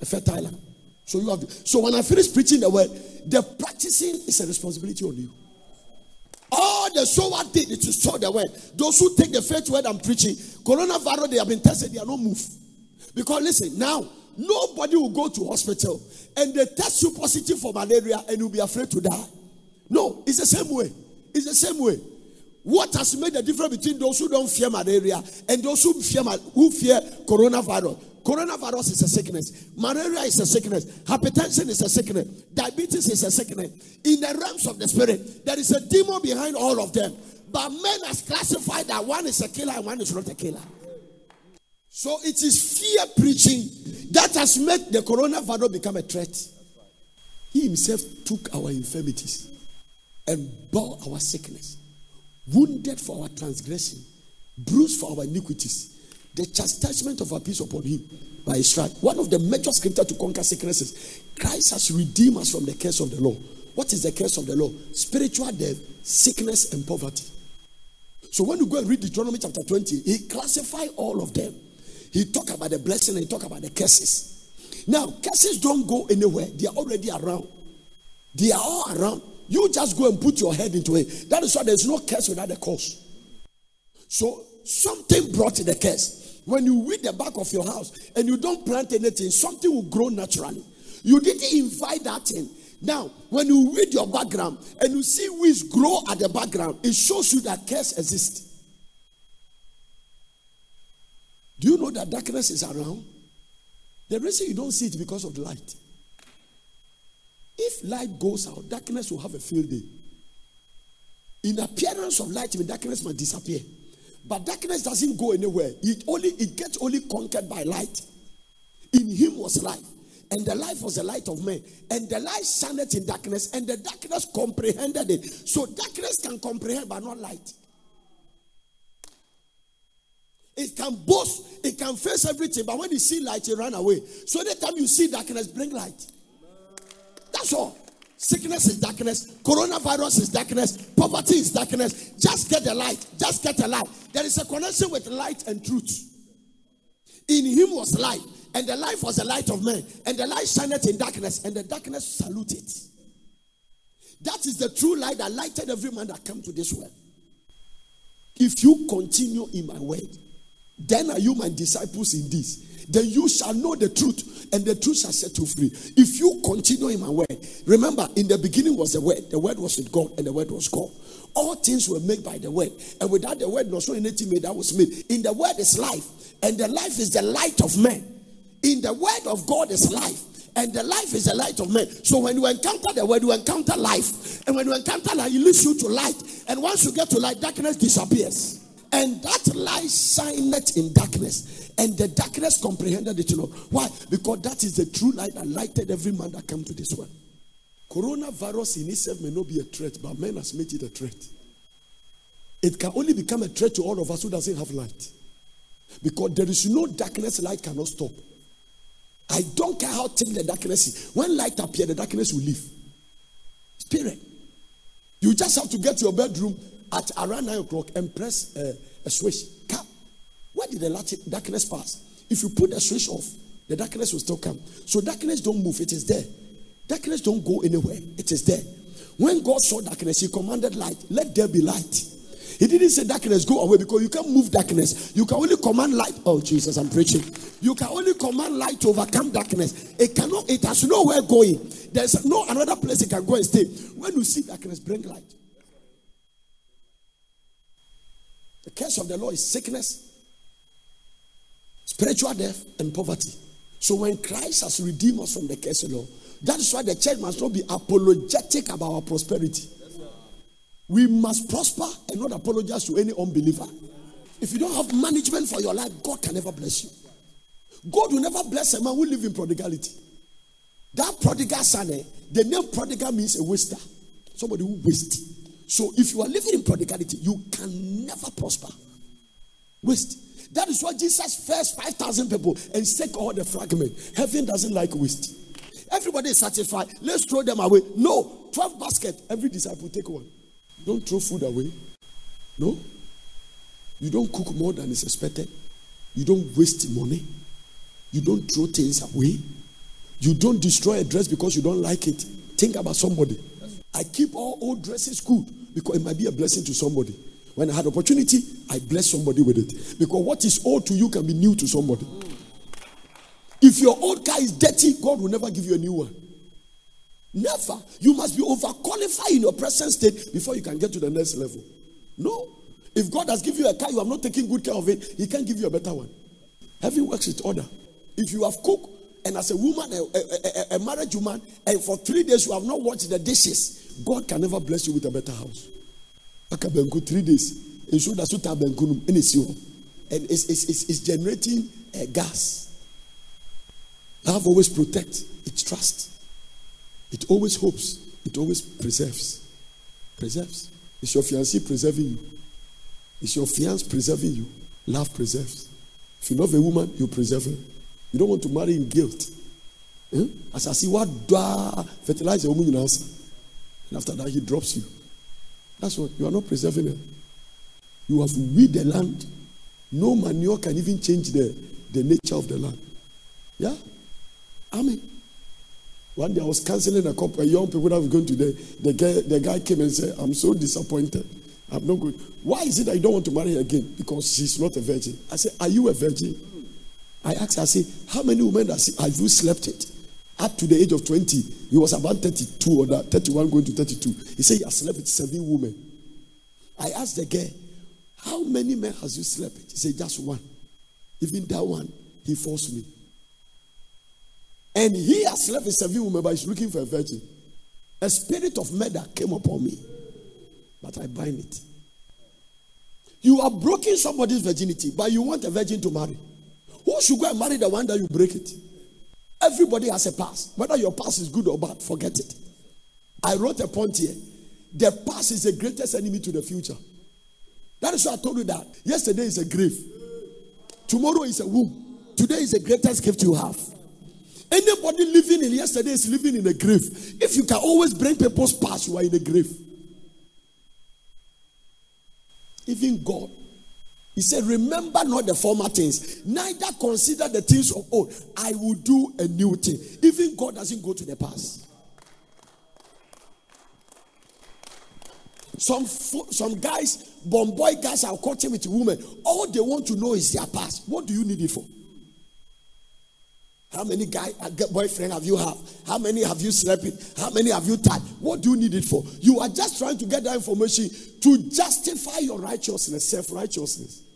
a fertile land. So you have. To, so when I finish preaching the word, the practicing is a responsibility on you. All the sower did is to sow the word. Those who take the faith word I'm preaching, coronavirus, they have been tested, they are not moved. Because listen, now nobody will go to hospital and they test you positive for malaria and you'll be afraid to die. No, it's the same way. It's the same way. What has made the difference between those who don't fear malaria and those who fear who fear coronavirus? Coronavirus is a sickness. Malaria is a sickness. Hypertension is a sickness. Diabetes is a sickness. In the realms of the spirit, there is a demon behind all of them. But men has classified that one is a killer and one is not a killer. So it is fear preaching that has made the coronavirus become a threat. He himself took our infirmities and bore our sickness, wounded for our transgression, bruised for our iniquities the chastisement of our peace upon him by his stripe. One of the major scripture to conquer sicknesses. Christ has redeemed us from the curse of the law. What is the curse of the law? Spiritual death, sickness, and poverty. So when you go and read Deuteronomy chapter 20, he classified all of them. He talk about the blessing and he talk about the curses. Now, curses don't go anywhere. They are already around. They are all around. You just go and put your head into it. That is why there's no curse without a cause. So something brought the curse. When you weed the back of your house and you don't plant anything, something will grow naturally. You didn't invite that thing. Now, when you read your background and you see weeds grow at the background, it shows you that curse exists. Do you know that darkness is around? The reason you don't see it because of the light. If light goes out, darkness will have a field day. In appearance of light, darkness might disappear. But darkness doesn't go anywhere. It only it gets only conquered by light. In him was life, and the life was the light of men. And the light shined in darkness, and the darkness comprehended it. So darkness can comprehend, but not light. It can boast, it can face everything, but when you see light, it run away. So anytime you see darkness, bring light. That's all. Sickness is darkness. Coronavirus is darkness. Poverty is darkness. Just get the light. Just get the light. There is a connection with light and truth. In him was light, and the life was the light of men, and the light shined in darkness, and the darkness saluted. That is the true light that lighted every man that come to this world. If you continue in my word, then are you my disciples in this then you shall know the truth, and the truth shall set you free. If you continue in my word, remember, in the beginning was the word, the word was with God, and the word was God. All things were made by the word, and without the word, no so anything made that was made. In the word is life, and the life is the light of men. In the word of God is life, and the life is the light of men. So when you encounter the word, you encounter life, and when you encounter life, it leads you to light. And once you get to light, darkness disappears. And that light shined in darkness. And the darkness comprehended it not. Why? Because that is the true light that lighted every man that came to this world. Coronavirus in itself may not be a threat, but man has made it a threat. It can only become a threat to all of us who doesn't have light. Because there is no darkness light cannot stop. I don't care how thick the darkness is. When light appears, the darkness will leave. Spirit. You just have to get to your bedroom at around 9 o'clock and press uh, a switch. Come. Where did the darkness pass? If you put the switch off, the darkness will still come. So darkness don't move, it is there. Darkness don't go anywhere, it is there. When God saw darkness, He commanded light. Let there be light. He didn't say darkness go away because you can't move darkness. You can only command light. Oh Jesus, I'm preaching. You can only command light to overcome darkness. It cannot. It has nowhere going. There's no another place it can go and stay. When you see darkness, bring light. The curse of the law is sickness, spiritual death, and poverty. So when Christ has redeemed us from the curse of the law, that is why the church must not be apologetic about our prosperity. We must prosper and not apologize to any unbeliever. If you don't have management for your life, God can never bless you. God will never bless a man who live in prodigality. That prodigal son, eh, the name prodigal means a waster, somebody who wastes. So if you are living in prodigality, you can never prosper. Waste. That is why Jesus first 5,000 people and take all the fragment. Heaven doesn't like waste. Everybody is satisfied. Let's throw them away. No. 12 basket. Every disciple take one. Don't throw food away. No. You don't cook more than is expected. You don't waste money. You don't throw things away. You don't destroy a dress because you don't like it. Think about somebody. I keep all old dresses good. Because it might be a blessing to somebody. When I had opportunity, I blessed somebody with it. Because what is old to you can be new to somebody. If your old car is dirty, God will never give you a new one. Never. You must be overqualified in your present state before you can get to the next level. No. If God has given you a car, you have not taken good care of it, He can't give you a better one. Heaven works with order. If you have cooked, and as a woman, a, a, a, a married woman, and for three days you have not washed the dishes, God can never bless you with a better house. Akabenku, three days. And so that's what and it's it's, it's, it's generating a gas. Love always protects, it trusts, it always hopes, it always preserves. Preserves. Is your fiancé preserving you? Is your fiance preserving you? Love preserves. If you love a woman, you preserve her. You don't want to marry in guilt. Hmm? As I see what fertilize a woman in house. And after that, he drops you. That's what you are not preserving her. You have weed the land. No manure can even change the, the nature of the land. Yeah? Amen. One day I was counseling a couple of young people that were going to the, the guy, the guy came and said, I'm so disappointed. I'm not good. Why is it you don't want to marry again? Because she's not a virgin. I said, Are you a virgin? I asked, her, I said, How many women have you slept it? Up to the age of 20, he was about 32 or that, 31 going to 32. He said, He has slept with seven women. I asked the girl, How many men has you slept with? He said, Just one. Even that one, he forced me. And he has slept with seven women, but he's looking for a virgin. A spirit of murder came upon me, but I bind it. You are breaking somebody's virginity, but you want a virgin to marry. Who should go and marry the one that you break it? Everybody has a past. Whether your past is good or bad, forget it. I wrote a point here. The past is the greatest enemy to the future. That is why I told you that. Yesterday is a grave. Tomorrow is a womb. Today is the greatest gift you have. Anybody living in yesterday is living in a grave. If you can always bring people's past, you are in a grave. Even God. He said, Remember not the former things, neither consider the things of old. I will do a new thing. Even God doesn't go to the past. Some some guys, bomb boy guys are courting with women. All they want to know is their past. What do you need it for? How many guy uh, boyfriend have you have? How many have you slept with? How many have you tied? What do you need it for? You are just trying to get that information to justify your righteousness, self-righteousness.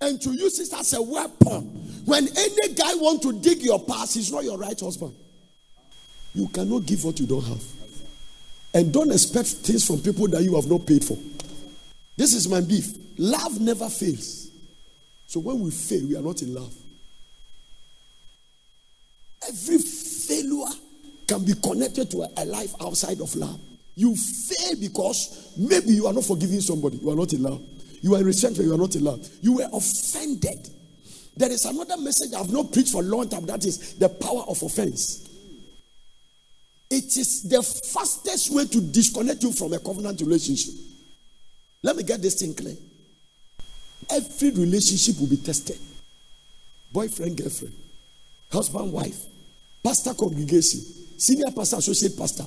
And to use it as a weapon. When any guy want to dig your past, he's not your right husband. You cannot give what you don't have. And don't expect things from people that you have not paid for. This is my beef. Love never fails. So when we fail, we are not in love. Every failure can be connected to a, life outside of love. You fail because maybe you are not forgiving somebody, you are not in love. You are resentful, you are not in love. You were offended. There is another message I've not preached for a long time that is the power of offense. It is the fastest way to disconnect you from a covenant relationship. Let me get this thing clear. Every relationship will be tested boyfriend, girlfriend, husband, wife, pastor congregation, senior pastor, associate pastor.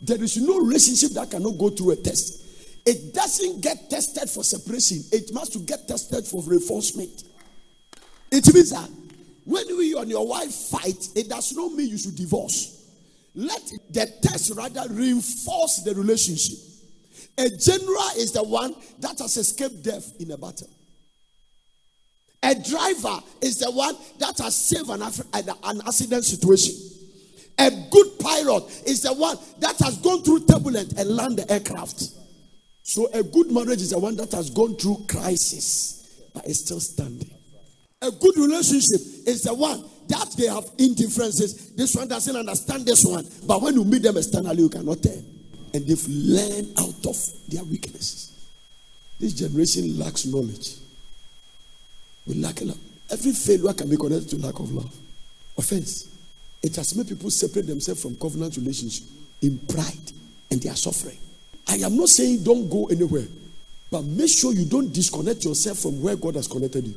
There is no relationship that cannot go through a test. It doesn't get tested for separation, it must to get tested for reinforcement. It means that when you and your wife fight, it does not mean you should divorce. Let the test rather reinforce the relationship. A general is the one that has escaped death in a battle. A driver is the one that has saved an, an accident situation. A good pilot is the one that has gone through turbulence and land the aircraft. So a good marriage is the one that has gone through crisis but is still standing. A good relationship is the one that they have indifferences. This one doesn't understand this one, but when you meet them externally, you cannot tell. And they've learned out of their weaknesses. This generation lacks knowledge. We lack love. Every failure can be connected to lack of love. Offense. It has made people separate themselves from covenant relationship in pride and they are suffering. I am not saying don't go anywhere, but make sure you don't disconnect yourself from where God has connected you.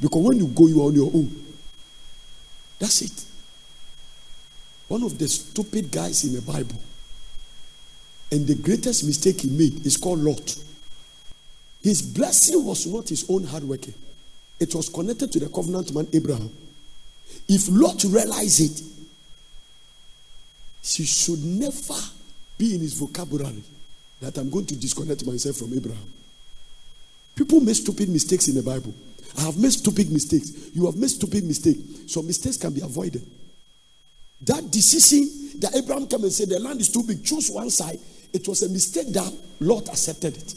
Because when you go, you are on your own. That's it. One of the stupid guys in the Bible, And the greatest mistake he made is called Lot. His blessing was not his own hard working, it was connected to the covenant man Abraham. If Lot realized it, she should never be in his vocabulary that I'm going to disconnect myself from Abraham. People make stupid mistakes in the Bible. I have made stupid mistakes. You have made stupid mistakes. So mistakes can be avoided. That decision that Abraham came and said the land is too big, choose one side. It was a mistake that Lot accepted it.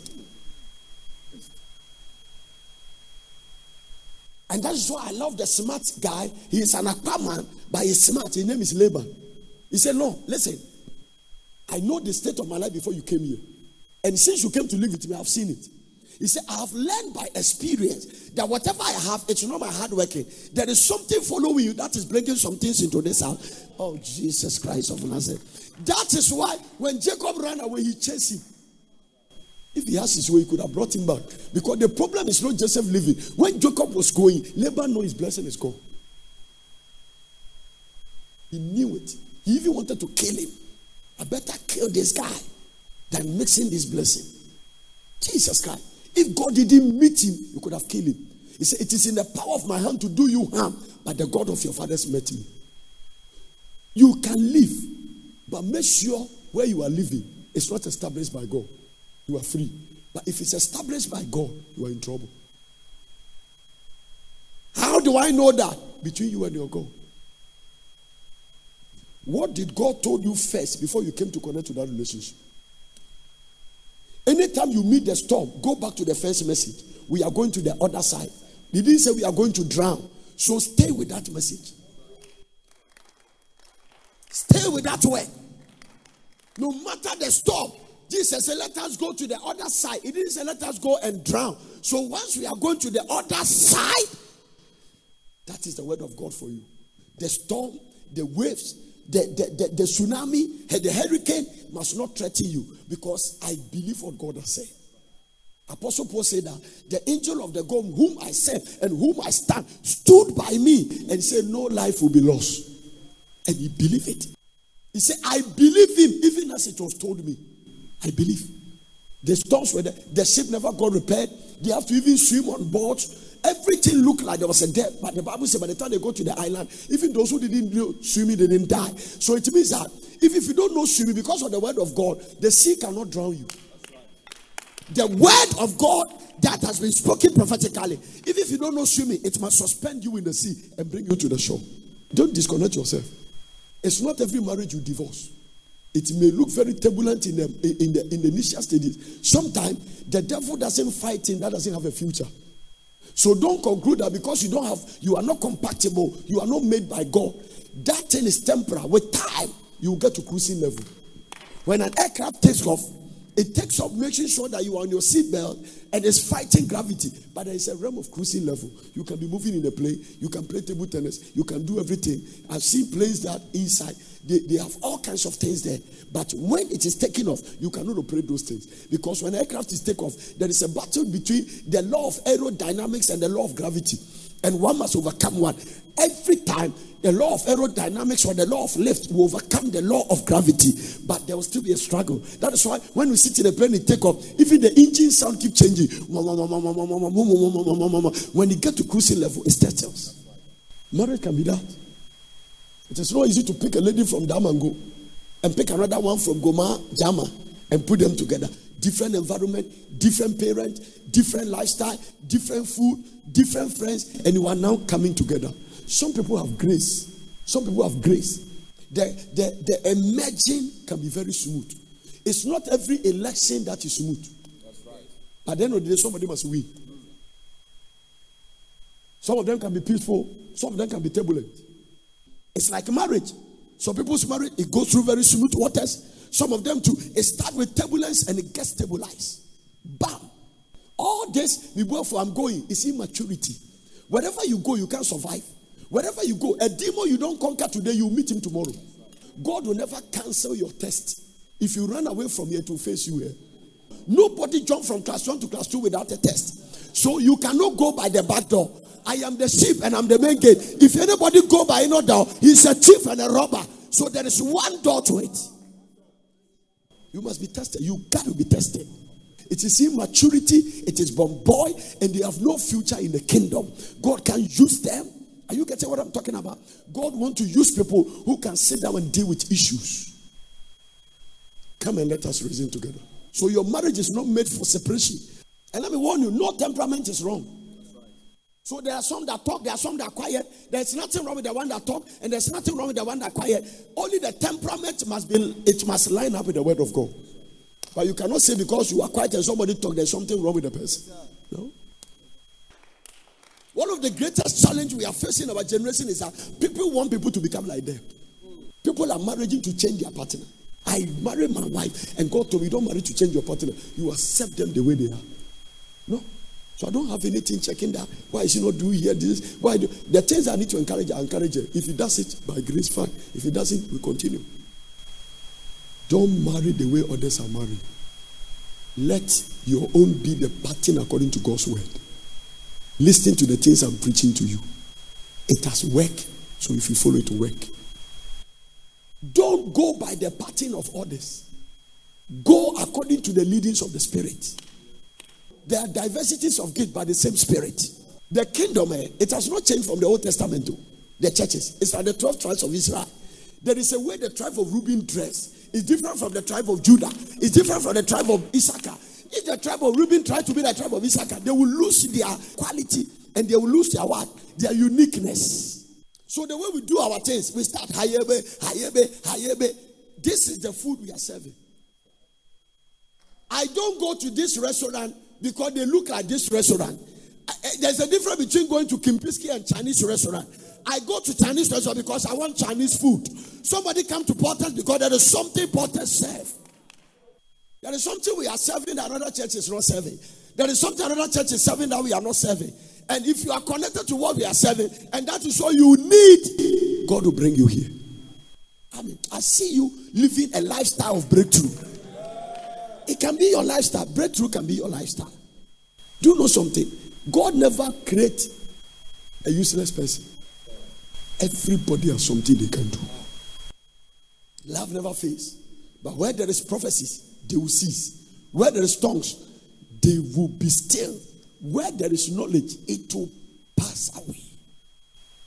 And that is why I love the smart guy. He is an Akpa but he's smart. His name is Laban. He said, No, listen. I know the state of my life before you came here. And since you came to live with me, I've seen it. He said, I have learned by experience that whatever I have, it's not my hard working. There is something following you that is bringing some things into this house. Oh, Jesus Christ of Nazareth. That is why when Jacob ran away, he chased him. If he has his way, he could have brought him back. Because the problem is not Joseph living. When Jacob was going, Laban knew his blessing is gone. He knew it. He even wanted to kill him. I better kill this guy than mixing this blessing. Jesus Christ. If God didn't meet him, you could have killed him. He said, It is in the power of my hand to do you harm, but the God of your fathers met me. You can live, but make sure where you are living is not established by God. You are free. But if it's established by God, you are in trouble. How do I know that? Between you and your God. What did God told you first before you came to connect to that relationship? Anytime you meet the storm, go back to the first message. We are going to the other side. He didn't say we are going to drown. So stay with that message. Stay with that way. No matter the storm, Jesus said, Let us go to the other side. He didn't say, Let us go and drown. So once we are going to the other side, that is the word of God for you. The storm, the waves, the, the, the, the tsunami, the hurricane must not threaten you because I believe what God has said. Apostle Paul said that the angel of the God whom I serve and whom I stand stood by me and said, No life will be lost. And he believed it. He said, I believe him, even as it was told me. I believe. The storms were there. The ship never got repaired. They have to even swim on boards. Everything looked like there was a death. But the Bible said by the time they go to the island, even those who didn't know swimming, they didn't die. So it means that if, if you don't know swimming, because of the word of God, the sea cannot drown you. The word of God that has been spoken prophetically, even if you don't know swimming, it must suspend you in the sea and bring you to the shore. Don't disconnect yourself. It's not every marriage you divorce. It may look very turbulent in the, in the, in the initial stages. Sometimes the devil doesn't fight in that doesn't have a future. So don't conclude that because you don't have, you are not compatible, you are not made by God. That thing is temporal. With time, you will get to cruising level. When an aircraft takes off, it takes off making sure that you are on your seatbelt and it's fighting gravity. But there is a realm of cruising level. You can be moving in a plane, you can play table tennis, you can do everything. I've seen planes that inside they, they have all kinds of things there. But when it is taking off, you cannot operate those things. Because when aircraft is take off, there is a battle between the law of aerodynamics and the law of gravity. And one must overcome one. Every time the law of aerodynamics or the law of lift will overcome the law of gravity, but there will still be a struggle. That is why when we sit in a plane and take off, even the engine sound keep changing. When you get to cruising level, it settles. Marriage can be that. It is not easy to pick a lady from Damongo and pick another one from Goma, Jama, and put them together. Different environment, different parents, different lifestyle, different food, different friends, and you are now coming together. Some people have grace. Some people have grace. The, the, the emerging can be very smooth. It's not every election that is smooth. That's right. At the end of the day, somebody must win. Some of them can be peaceful, some of them can be turbulent. It's like marriage. Some people's marriage, it goes through very smooth waters. Some of them too, it starts with turbulence and it gets stabilized. Bam. All this we go for I'm going is immaturity. Wherever you go, you can't survive. Wherever you go, a demon you don't conquer today, you meet him tomorrow. God will never cancel your test. If you run away from here to face you here. Nobody jump from class one to class two without a test. So you cannot go by the back door. I am the sheep and I'm the main gate. If anybody go by another door, he's a thief and a robber. So there is one door to it. You must be tested. You got to be tested. It is immaturity, it is boy, and they have no future in the kingdom. God can use them. Are you getting what I'm talking about? God want to use people who can sit down and deal with issues. Come and let us reason together. So your marriage is not made for separation. And let me warn you, no temperament is wrong. So there are some that talk, there are some that are quiet. There's nothing wrong with the one that talk, and there's nothing wrong with the one that quiet. Only the temperament must be it must line up with the word of God. But you cannot say because you are quiet and somebody talk, there's something wrong with the person. No. One of the greatest challenge we are facing in our generation is that people want people to become like them. People are marrying to change their partner. I married my wife, and God told me, don't marry to change your partner. You accept them the way they are. No. So I don't have anything checking that. Why is he not doing here this? Why do the things I need to encourage, I encourage her. If he does it by grace, fine. If he doesn't, we continue. Don't marry the way others are married. Let your own be the pattern according to God's word. Listen to the things I'm preaching to you. It has worked. So if you follow it, work. Don't go by the pattern of others. Go according to the leadings of the Spirit. There are diversities of gifts by the same spirit. The kingdom, eh, it has not changed from the Old Testament to the churches. It's like the 12 tribes of Israel. There is a way the tribe of Reuben dress is different from the tribe of Judah. It's different from the tribe of Issachar. If the tribe of Reuben try to be the tribe of Issachar, they will lose their quality and they will lose their what? Their uniqueness. So the way we do our things, we start hayebe, hayebe, hayebe. This is the food we are serving. I don't go to this restaurant because they look at this restaurant. Eh, there's a difference between going to Kempinski and Chinese restaurant. I go to Chinese restaurant because I want Chinese food. Somebody come to Portage because there is something Portage serve. There is something we are serving that another church is not serving. There is something another church is serving that we are not serving. And if you are connected to what we are serving, and that is all you need, God will bring you here. I mean, I see you living a lifestyle of breakthrough. It can be your lifestyle. Breakthrough can be your lifestyle. Do you know something? God never create a useless person. Everybody has something they can do. Love never fails. But where there is prophecies, they will cease. Where there is tongues, they will be still. Where there is knowledge, it will pass away.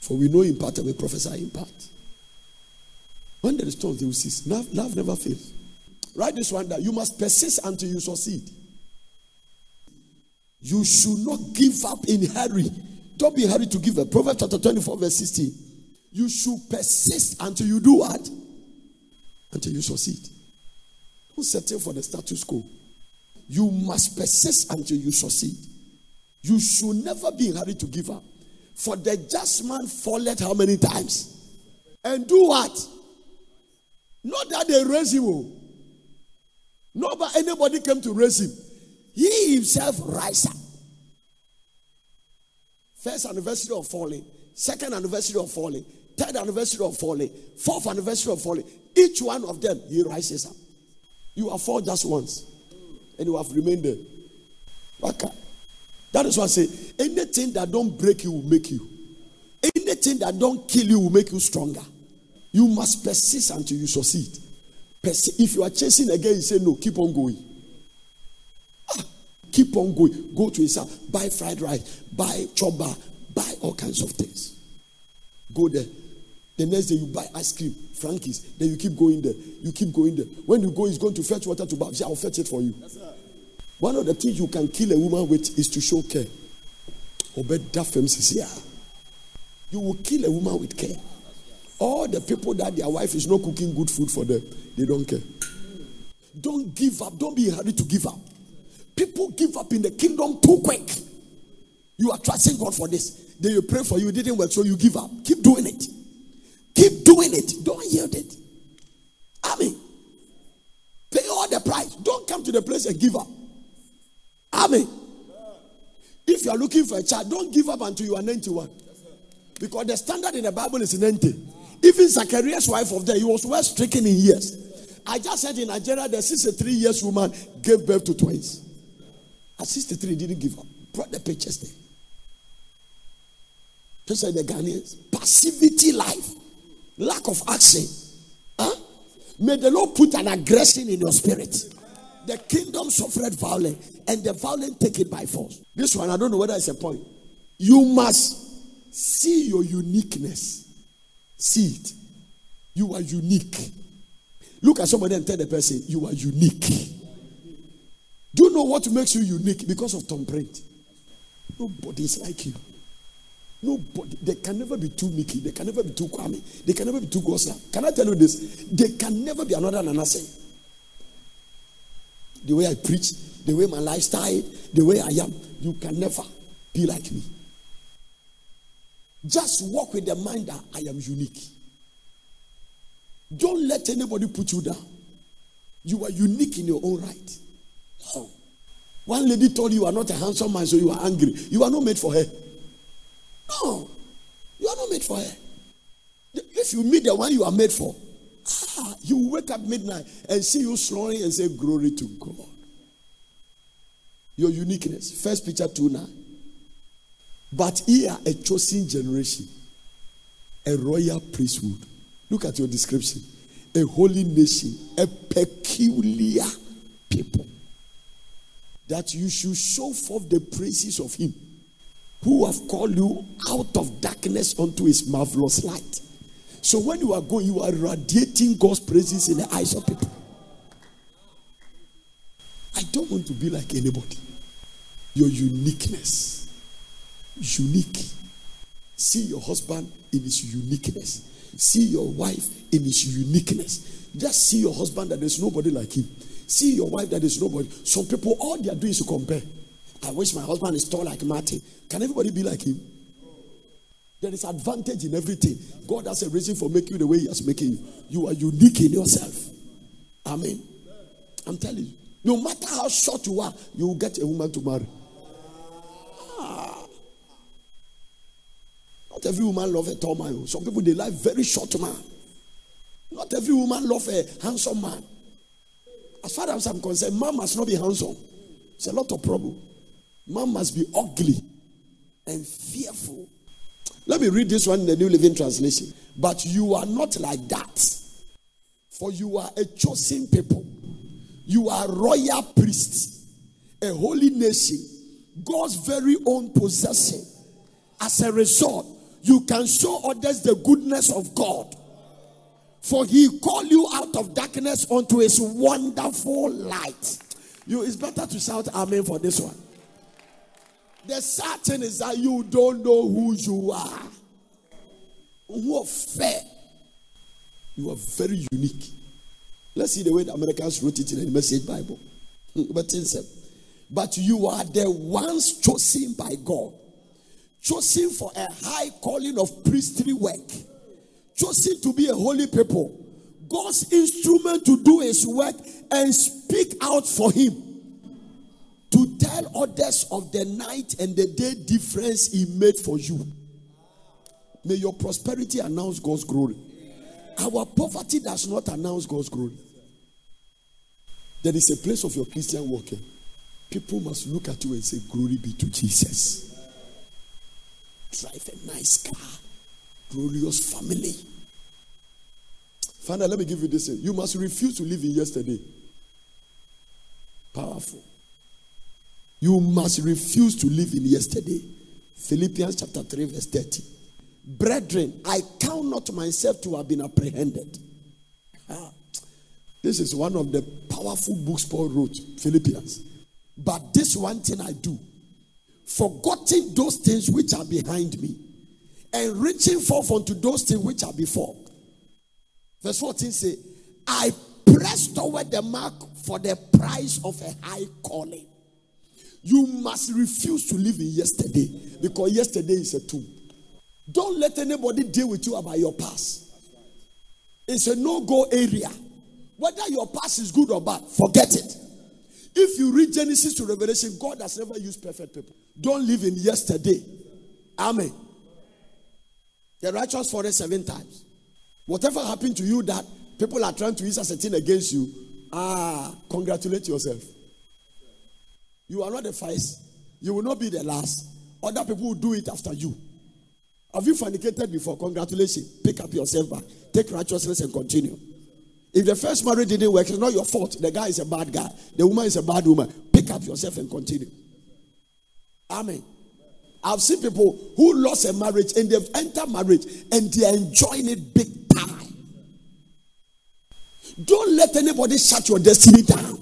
For we know in part and we prophesy in part. When there is tongues, they will cease. Love, love never fails. Write this one down. You must persist until you succeed. You should not give up in hurry. Don't be hurry to give up. Proverbs chapter 24, verse 16. You should persist until you do what? Until you succeed. Don't settle for the status quo. You must persist until you succeed. You should never be in hurry to give up. For the just man falleth how many times? And do what? Not that they raise him. Nobody, anybody came to raise him. He himself rise up. First anniversary of falling, second anniversary of falling, third anniversary of falling, fourth anniversary of falling. Each one of them, he rises up. You have fallen just once, and you have remained there. That is why I say anything that don't break you will make you. Anything that don't kill you will make you stronger. You must persist until you succeed. If you are chasing again, you say no, keep on going. Ah, keep on going. Go to his house, buy fried rice, buy choba, buy all kinds of things. Go there. The next day you buy ice cream, Frankie's. Then you keep going there. You keep going there. When you go, he's going to fetch water to bath. I'll fetch it for you. Yes, One of the things you can kill a woman with is to show care. Obed Dafem says, Yeah. You will kill a woman with care. All the people that their wife is not cooking good food for them, they don't care. Don't give up. Don't be in hurry to give up. People give up in the kingdom too quick. You are trusting God for this. Then you pray for you, didn't work, so you give up. Keep doing it. Keep doing it. Don't yield it. I mean, pay all the price. Don't come to the place and give up. I mean, if you are looking for a child, don't give up until you are 91. Because the standard in the Bible is 90. Even Zacharias' wife of there, he was well stricken in years. I just said in Nigeria, the 63 years woman gave birth to twins. At 63, didn't give up. Brought the pictures there. Just like the Ghanaians. Passivity life. Lack of action. Huh? May the Lord put an aggression in your spirit. The kingdom suffered violence, and the violent take it by force. This one, I don't know whether it's a point. You must see your uniqueness. See it. You are unique. Look at somebody and tell the person, You are unique. Do you know what makes you unique? Because of thumbprint. Nobody is like you. Nobody. They can never be too Mickey. They can never be too Kwame. They can never be too Gosa. Can I tell you this? They can never be another Nanase. The way I preach, the way my lifestyle, the way I am, you can never be like me. Just walk with the mind that I am unique. Don't let anybody put you down. You are unique in your own right. One lady told you you are not a handsome man, so you are angry. You are not made for her. No. You are not made for her. If you meet the one you are made for, ah, you wake up midnight and see you snoring and say, Glory to God. Your uniqueness. First Peter 2 9. But ye are a chosen generation, a royal priesthood Look at your description. A holy nation, a peculiar people. That you should show forth the praises of him who have called you out of darkness unto his marvelous light. So when you are going, you are radiating God's praises in the eyes of people. I don't want to be like anybody. Your uniqueness. Unique. See your husband in his uniqueness. See your wife in his uniqueness. Just see your husband that there's nobody like him. See your wife that there's nobody. Some people, all they are doing is to compare. I wish my husband is tall like Martin. Can everybody be like him? There is advantage in everything. God has a reason for making you the way He has making you. You are unique in yourself. Amen. I'm telling you. No matter how short you are, you will get a woman to marry. Ah. Not every woman love a tall man. Oh. Some people they like very short man. Not every woman love a handsome man. As far as I'm concerned, man must not be handsome. It's a lot of problem. Man must be ugly and fearful. Let me read this one in the New Living Translation. But you are not like that. For you are a chosen people. You are royal priests, a holy nation, God's very own possession. As a result, you can show others the goodness of God. For he called you out of darkness unto his wonderful light. You it's better to shout amen for this one. The sad thing is that you don't know who you are. Who are fair. You are very unique. Let's see the way the Americans wrote it in the message Bible. But you are the ones chosen by God chosen for a high calling of priestly work, chosen to be a holy people, God's instrument to do his work and speak out for him. To tell others of the night and the day difference he made for you. May your prosperity announce God's glory. Our poverty does not announce God's glory. There is a place of your Christian walking. People must look at you and say, Glory be to Jesus drive a nice car, glorious family. Father, let me give you this. You must refuse to live in yesterday. Powerful. You must refuse to live in yesterday. Philippians chapter 3, verse 30. Brethren, I count not myself to have been apprehended. This is one of the powerful books Paul wrote, Philippians. But this one thing I do, forgetting those things which are behind me and reaching forth unto those things which are before. Verse 14 say, I press toward the mark for the price of a high calling. You must refuse to live in yesterday because yesterday is a tomb. Don't let anybody deal with you about your past. It's a no go area. Whether your past is good or bad, forget it. If you read Genesis to Revelation, God has never used perfect people. Don't live in yesterday. Amen. The righteous fall seven times. Whatever happened to you that people are trying to use as a thing against you, ah, congratulate yourself. You are not the first. You will not be the last. Other people will do it after you. Have you fornicated before? Congratulations. Pick up yourself back. Take righteousness and continue. If the first marriage didn't work, it's not your fault. The guy is a bad guy. The woman is a bad woman. Pick up yourself and continue. Amen. I've seen people who lost a marriage and they've entered marriage and they're enjoying it big time. Don't let anybody shut your destiny down.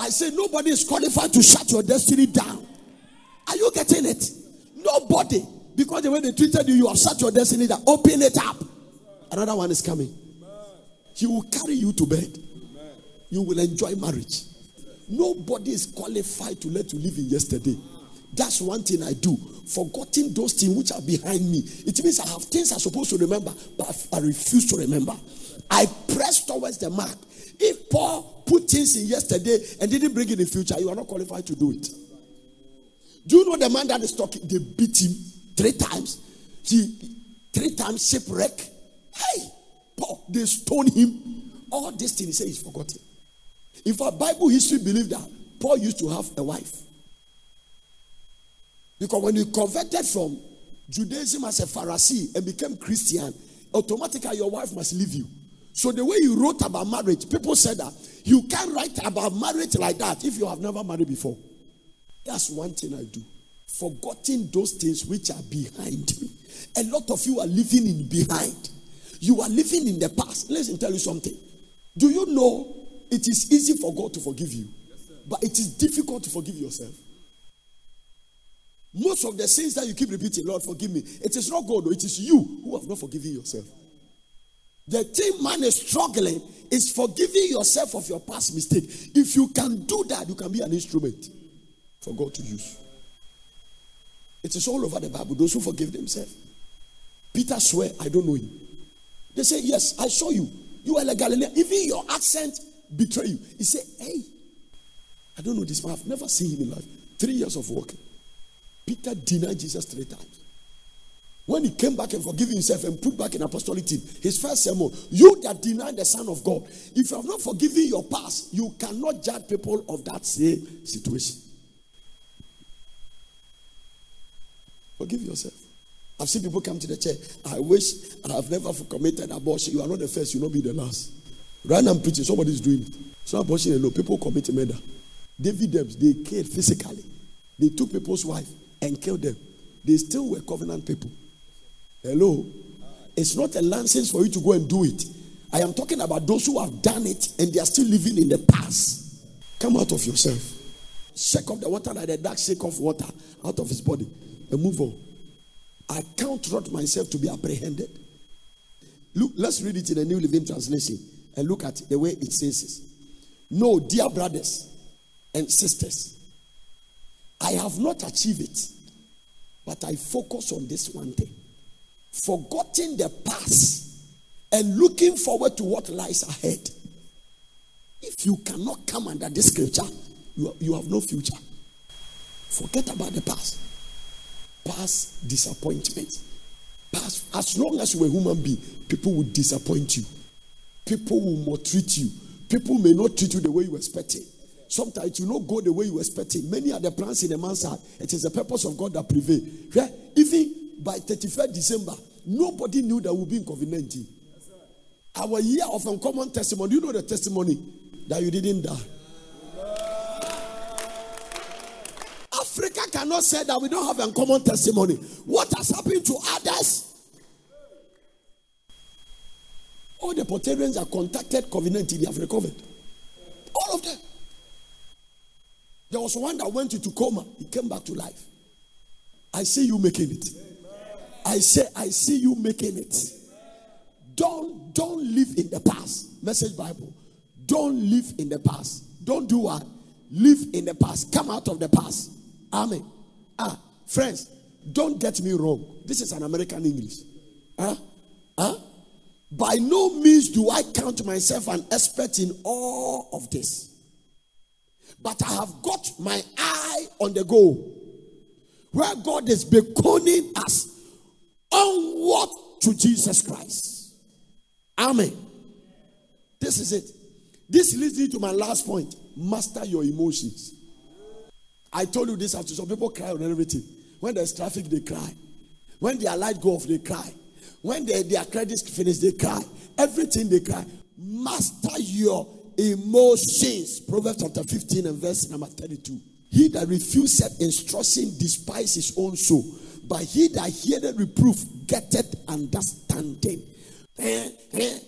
I say nobody is qualified to shut your destiny down. Are you getting it? Nobody. Because the way they treated you, you have shut your destiny down. Open it up. Another one is coming. He will carry you to bed. You will enjoy marriage. Nobody is qualified to let you live in yesterday. That's one thing I do. Forgetting those things which are behind me. It means I have things I'm supposed to remember, but I refuse to remember. I press towards the mark. If Paul put things in yesterday and didn't bring it in future, you are not qualified to do it. Do you know the man that is talking? They beat him three times. He three times shipwreck. Hey, Paul, they stone him. All these things he says he's forgotten. In fact, Bible history believe that Paul used to have a wife. Because when you converted from Judaism as a Pharisee and became Christian, automatically your wife must leave you. So the way you wrote about marriage, people said that you can't write about marriage like that if you have never married before. That's one thing I do. Forgetting those things which are behind me. A lot of you are living in behind. You are living in the past. Let me tell you something. Do you know it is easy for God to forgive you, but it is difficult to forgive yourself? Most of the sins that you keep repeating, Lord, forgive me. It is not God, it is you who have not forgiven yourself. The thing man is struggling is forgiving yourself of your past mistake. If you can do that, you can be an instrument for God to use. It is all over the Bible. Those who forgive themselves. Peter swear, I don't know him. They say, Yes, I saw you. You are a Galilean. Even your accent betray you. He said, Hey, I don't know this man. I've never seen him in life. Three years of working. Peter denied Jesus three times. When he came back and forgave himself and put back in apostolic team, his first sermon, you that deny the Son of God, if you have not forgiven your past, you cannot judge people of that same situation. Forgive yourself. I've seen people come to the church. I wish I have never committed abortion. You are not the first, you will not be the last. Right now, I'm preaching, somebody is doing it. It's not abortion alone. People commit murder. David Debs, they killed physically. They took people's wife and killed them. They still were covenant people. Hello? It's not a license for you to go and do it. I am talking about those who have done it and they are still living in the past. Come out of yourself. Shake off the water like the dog shake off water out of his body and move on. I count not myself to be apprehended. Look, let's read it in the New Living Translation and look at the way it says. This. No, dear brothers and sisters, I have not achieved it, but I focus on this one thing forgetting the past and looking forward to what lies ahead. If you cannot come under this scripture, you, you have no future. Forget about the past. Past disappointment. Past, as long as you're a human being, people will disappoint you. People will maltreat you. People may not treat you the way you expected. Sometimes you not go the way you expected. Many are the plans in a man's heart. It is the purpose of God that prevail. Yeah? Even by 31st December, nobody knew that we'll be in COVID 19. Our year of uncommon testimony, you know the testimony that you didn't die. Cannot say that we don't have uncommon testimony. What has happened to others? All the Puertorians are contacted COVID 19, they have recovered. All of them. There was one that went into coma, he came back to life. I see you making it. I say, I see you making it. Don't don't live in the past. Message Bible. Don't live in the past. Don't do what? Live in the past. Come out of the past. Amen. Ah, friends, don't get me wrong. This is an American English. Huh? Huh? By no means do I count myself an expert in all of this. But I have got my eye on the goal. Where God is beckoning us onward to Jesus Christ. Amen. This is it. This leads me to my last point master your emotions. I told you this after some people cry on everything. When there's traffic, they cry. When their light go off, they cry. When they, their credits finish, they cry. Everything they cry. master your emotions. Proverbs chapter 15 and verse number 32. He that refuseth instruction despise his own soul, but he that heareth reproof getteth understanding. Eh, eh,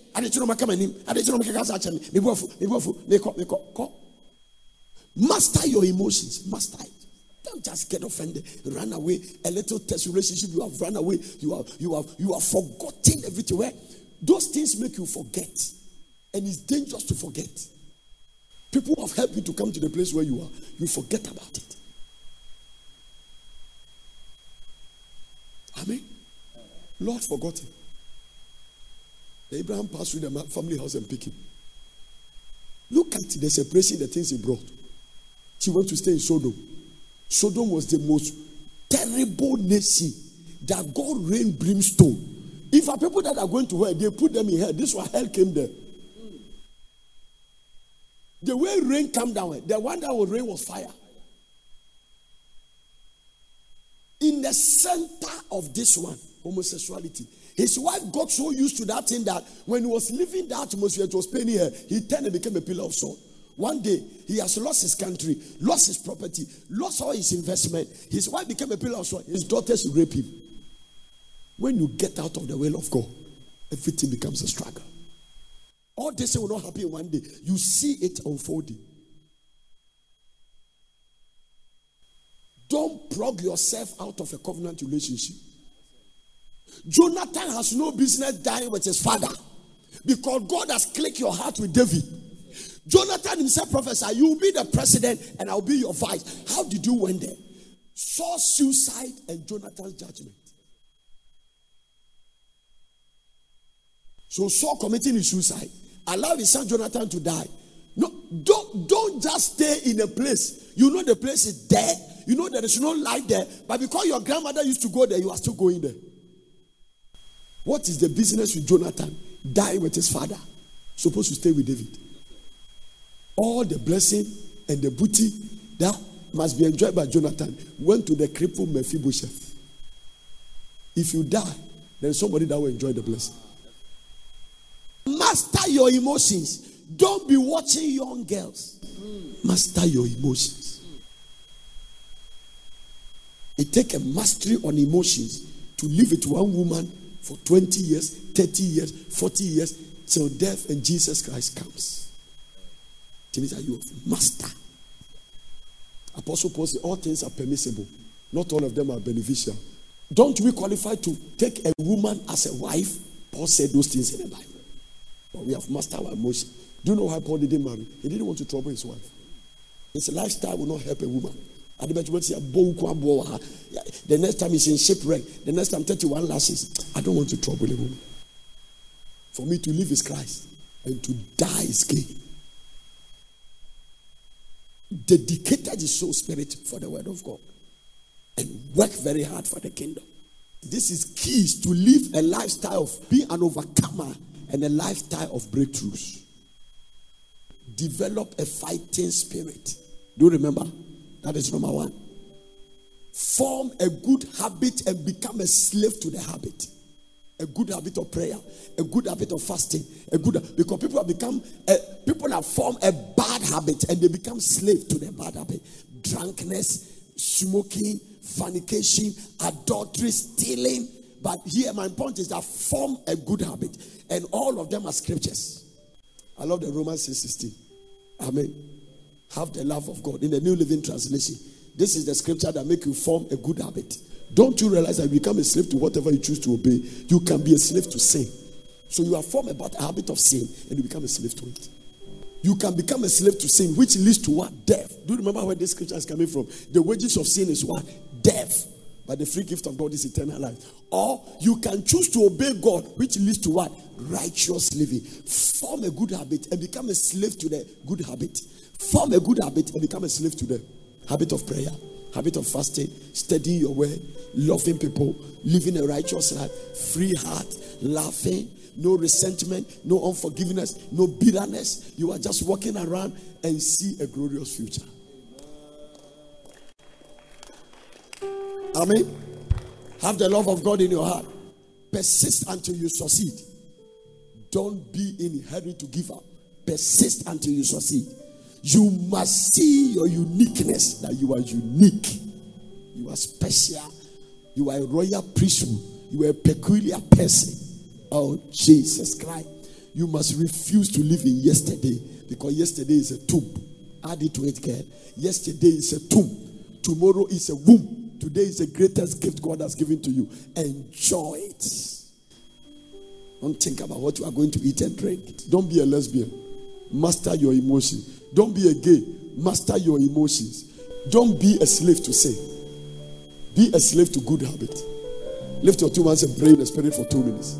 master your emotions, master it. Don't just get offended, run away. A little test relationship, you have run away, you have you have you have forgotten everything. Where those things make you forget, and it's dangerous to forget. People have helped you to come to the place where you are, you forget about it. Amen. Lot forgot him. Abraham passed through the family house and picked him. Look at the separation, the things he brought. She went to stay in Sodom. Sodom was the most terrible nation that God rained brimstone. If our people that are going to hell, they put them in hell. This was hell came there. The way rain came down, the one that was rain was fire. In the center of this one, homosexuality. His wife got so used to that thing that when he was leaving that atmosphere, it was paining her. He turned and became a pillar of salt. One day, he has lost his country, lost his property, lost all his investment. His wife became a pillar of salt. His daughters rape him. When you get out of the will of God, everything becomes a struggle. All this will not happen one day. You see it unfolding. Don't plug yourself out of a covenant relationship. Jonathan has no business dying with his father because God has clicked your heart with David. Jonathan himself prophesied, You will be the president and I'll be your vice. How did you win there? Saul suicide and Jonathan's judgment. So Saul committing his suicide, allow his son Jonathan to die. No, don't, don't just stay in a place. You know the place is dead. You know there is no light there. But because your grandmother used to go there, you are still going there. What is the business with Jonathan? Die with his father. Supposed to stay with David. All the blessing and the booty that must be enjoyed by Jonathan went to the crippled Mephibosheth. If you die, there's somebody that will enjoy the blessing. Master your emotions. Don't be watching young girls. Master your emotions. It takes a mastery on emotions to live with one woman for 20 years, 30 years, 40 years, till death and Jesus Christ comes. It means that you master. Apostle Paul said, All things are permissible, not all of them are beneficial. Don't we qualify to take a woman as a wife? Paul said those things in the Bible. But we have mastered our emotion. Do you know why Paul didn't marry? He didn't want to trouble his wife. His lifestyle will not help a woman. Ah, the next time he's in shipwreck, the next time 31 lashes, I don't want to trouble a woman. For me to live is Christ and to die is gain. Dedicated his soul spirit for the word of God and work very hard for the kingdom. This is keys to live a lifestyle of being an overcomer and a lifestyle of breakthroughs. Develop a fighting spirit. Do you remember? That is number one. Form a good habit and become a slave to the habit. A good habit of prayer, a good habit of fasting, a good because people have become eh, people have formed a bad habit and they become slave to the bad habit. Drunkenness, smoking, fornication, adultery, stealing, but here, my point is that form a good habit, and all of them are scriptures. I love the Romans 6 16. Amen. Have the love of God. In the New Living Translation, this is the scripture that make you form a good habit. Don't you realize that you become a slave to whatever you choose to obey? You can be a slave to sin. So you have formed a habit of sin and you become a slave to it. You can become a slave to sin, which leads to what? Death. Do you remember where this scripture is coming from? The wages of sin is what? Death. But the free gift of God is eternal life. Or you can choose to obey God, which leads to what? Righteous living. Form a good habit and become a slave to the good habit. Form a good habit and become a slave to the habit of prayer, habit of fasting, studying your word, loving people, living a righteous life, free heart, laughing, no resentment, no unforgiveness, no bitterness. You are just walking around and see a glorious future. Amen. Have the love of God in your heart. Persist until you succeed. Don't be in a hurry to give up. Persist until you succeed. You must see your uniqueness that you are unique. You are special. You are a royal priesthood. You are a peculiar person. Oh, Jesus Christ. You must refuse to live in yesterday because yesterday is a tomb. Add it to it, girl. Yesterday is a tomb. Tomorrow is a womb. Today is the greatest gift God has given to you. Enjoy it. Don't think about what you are going to eat and drink. Don't be a lesbian. Master your emotions. Don't be a gay. Master your emotions. Don't be a slave to sin. Be a slave to good habit. Lift your two hands and pray in the spirit for two minutes.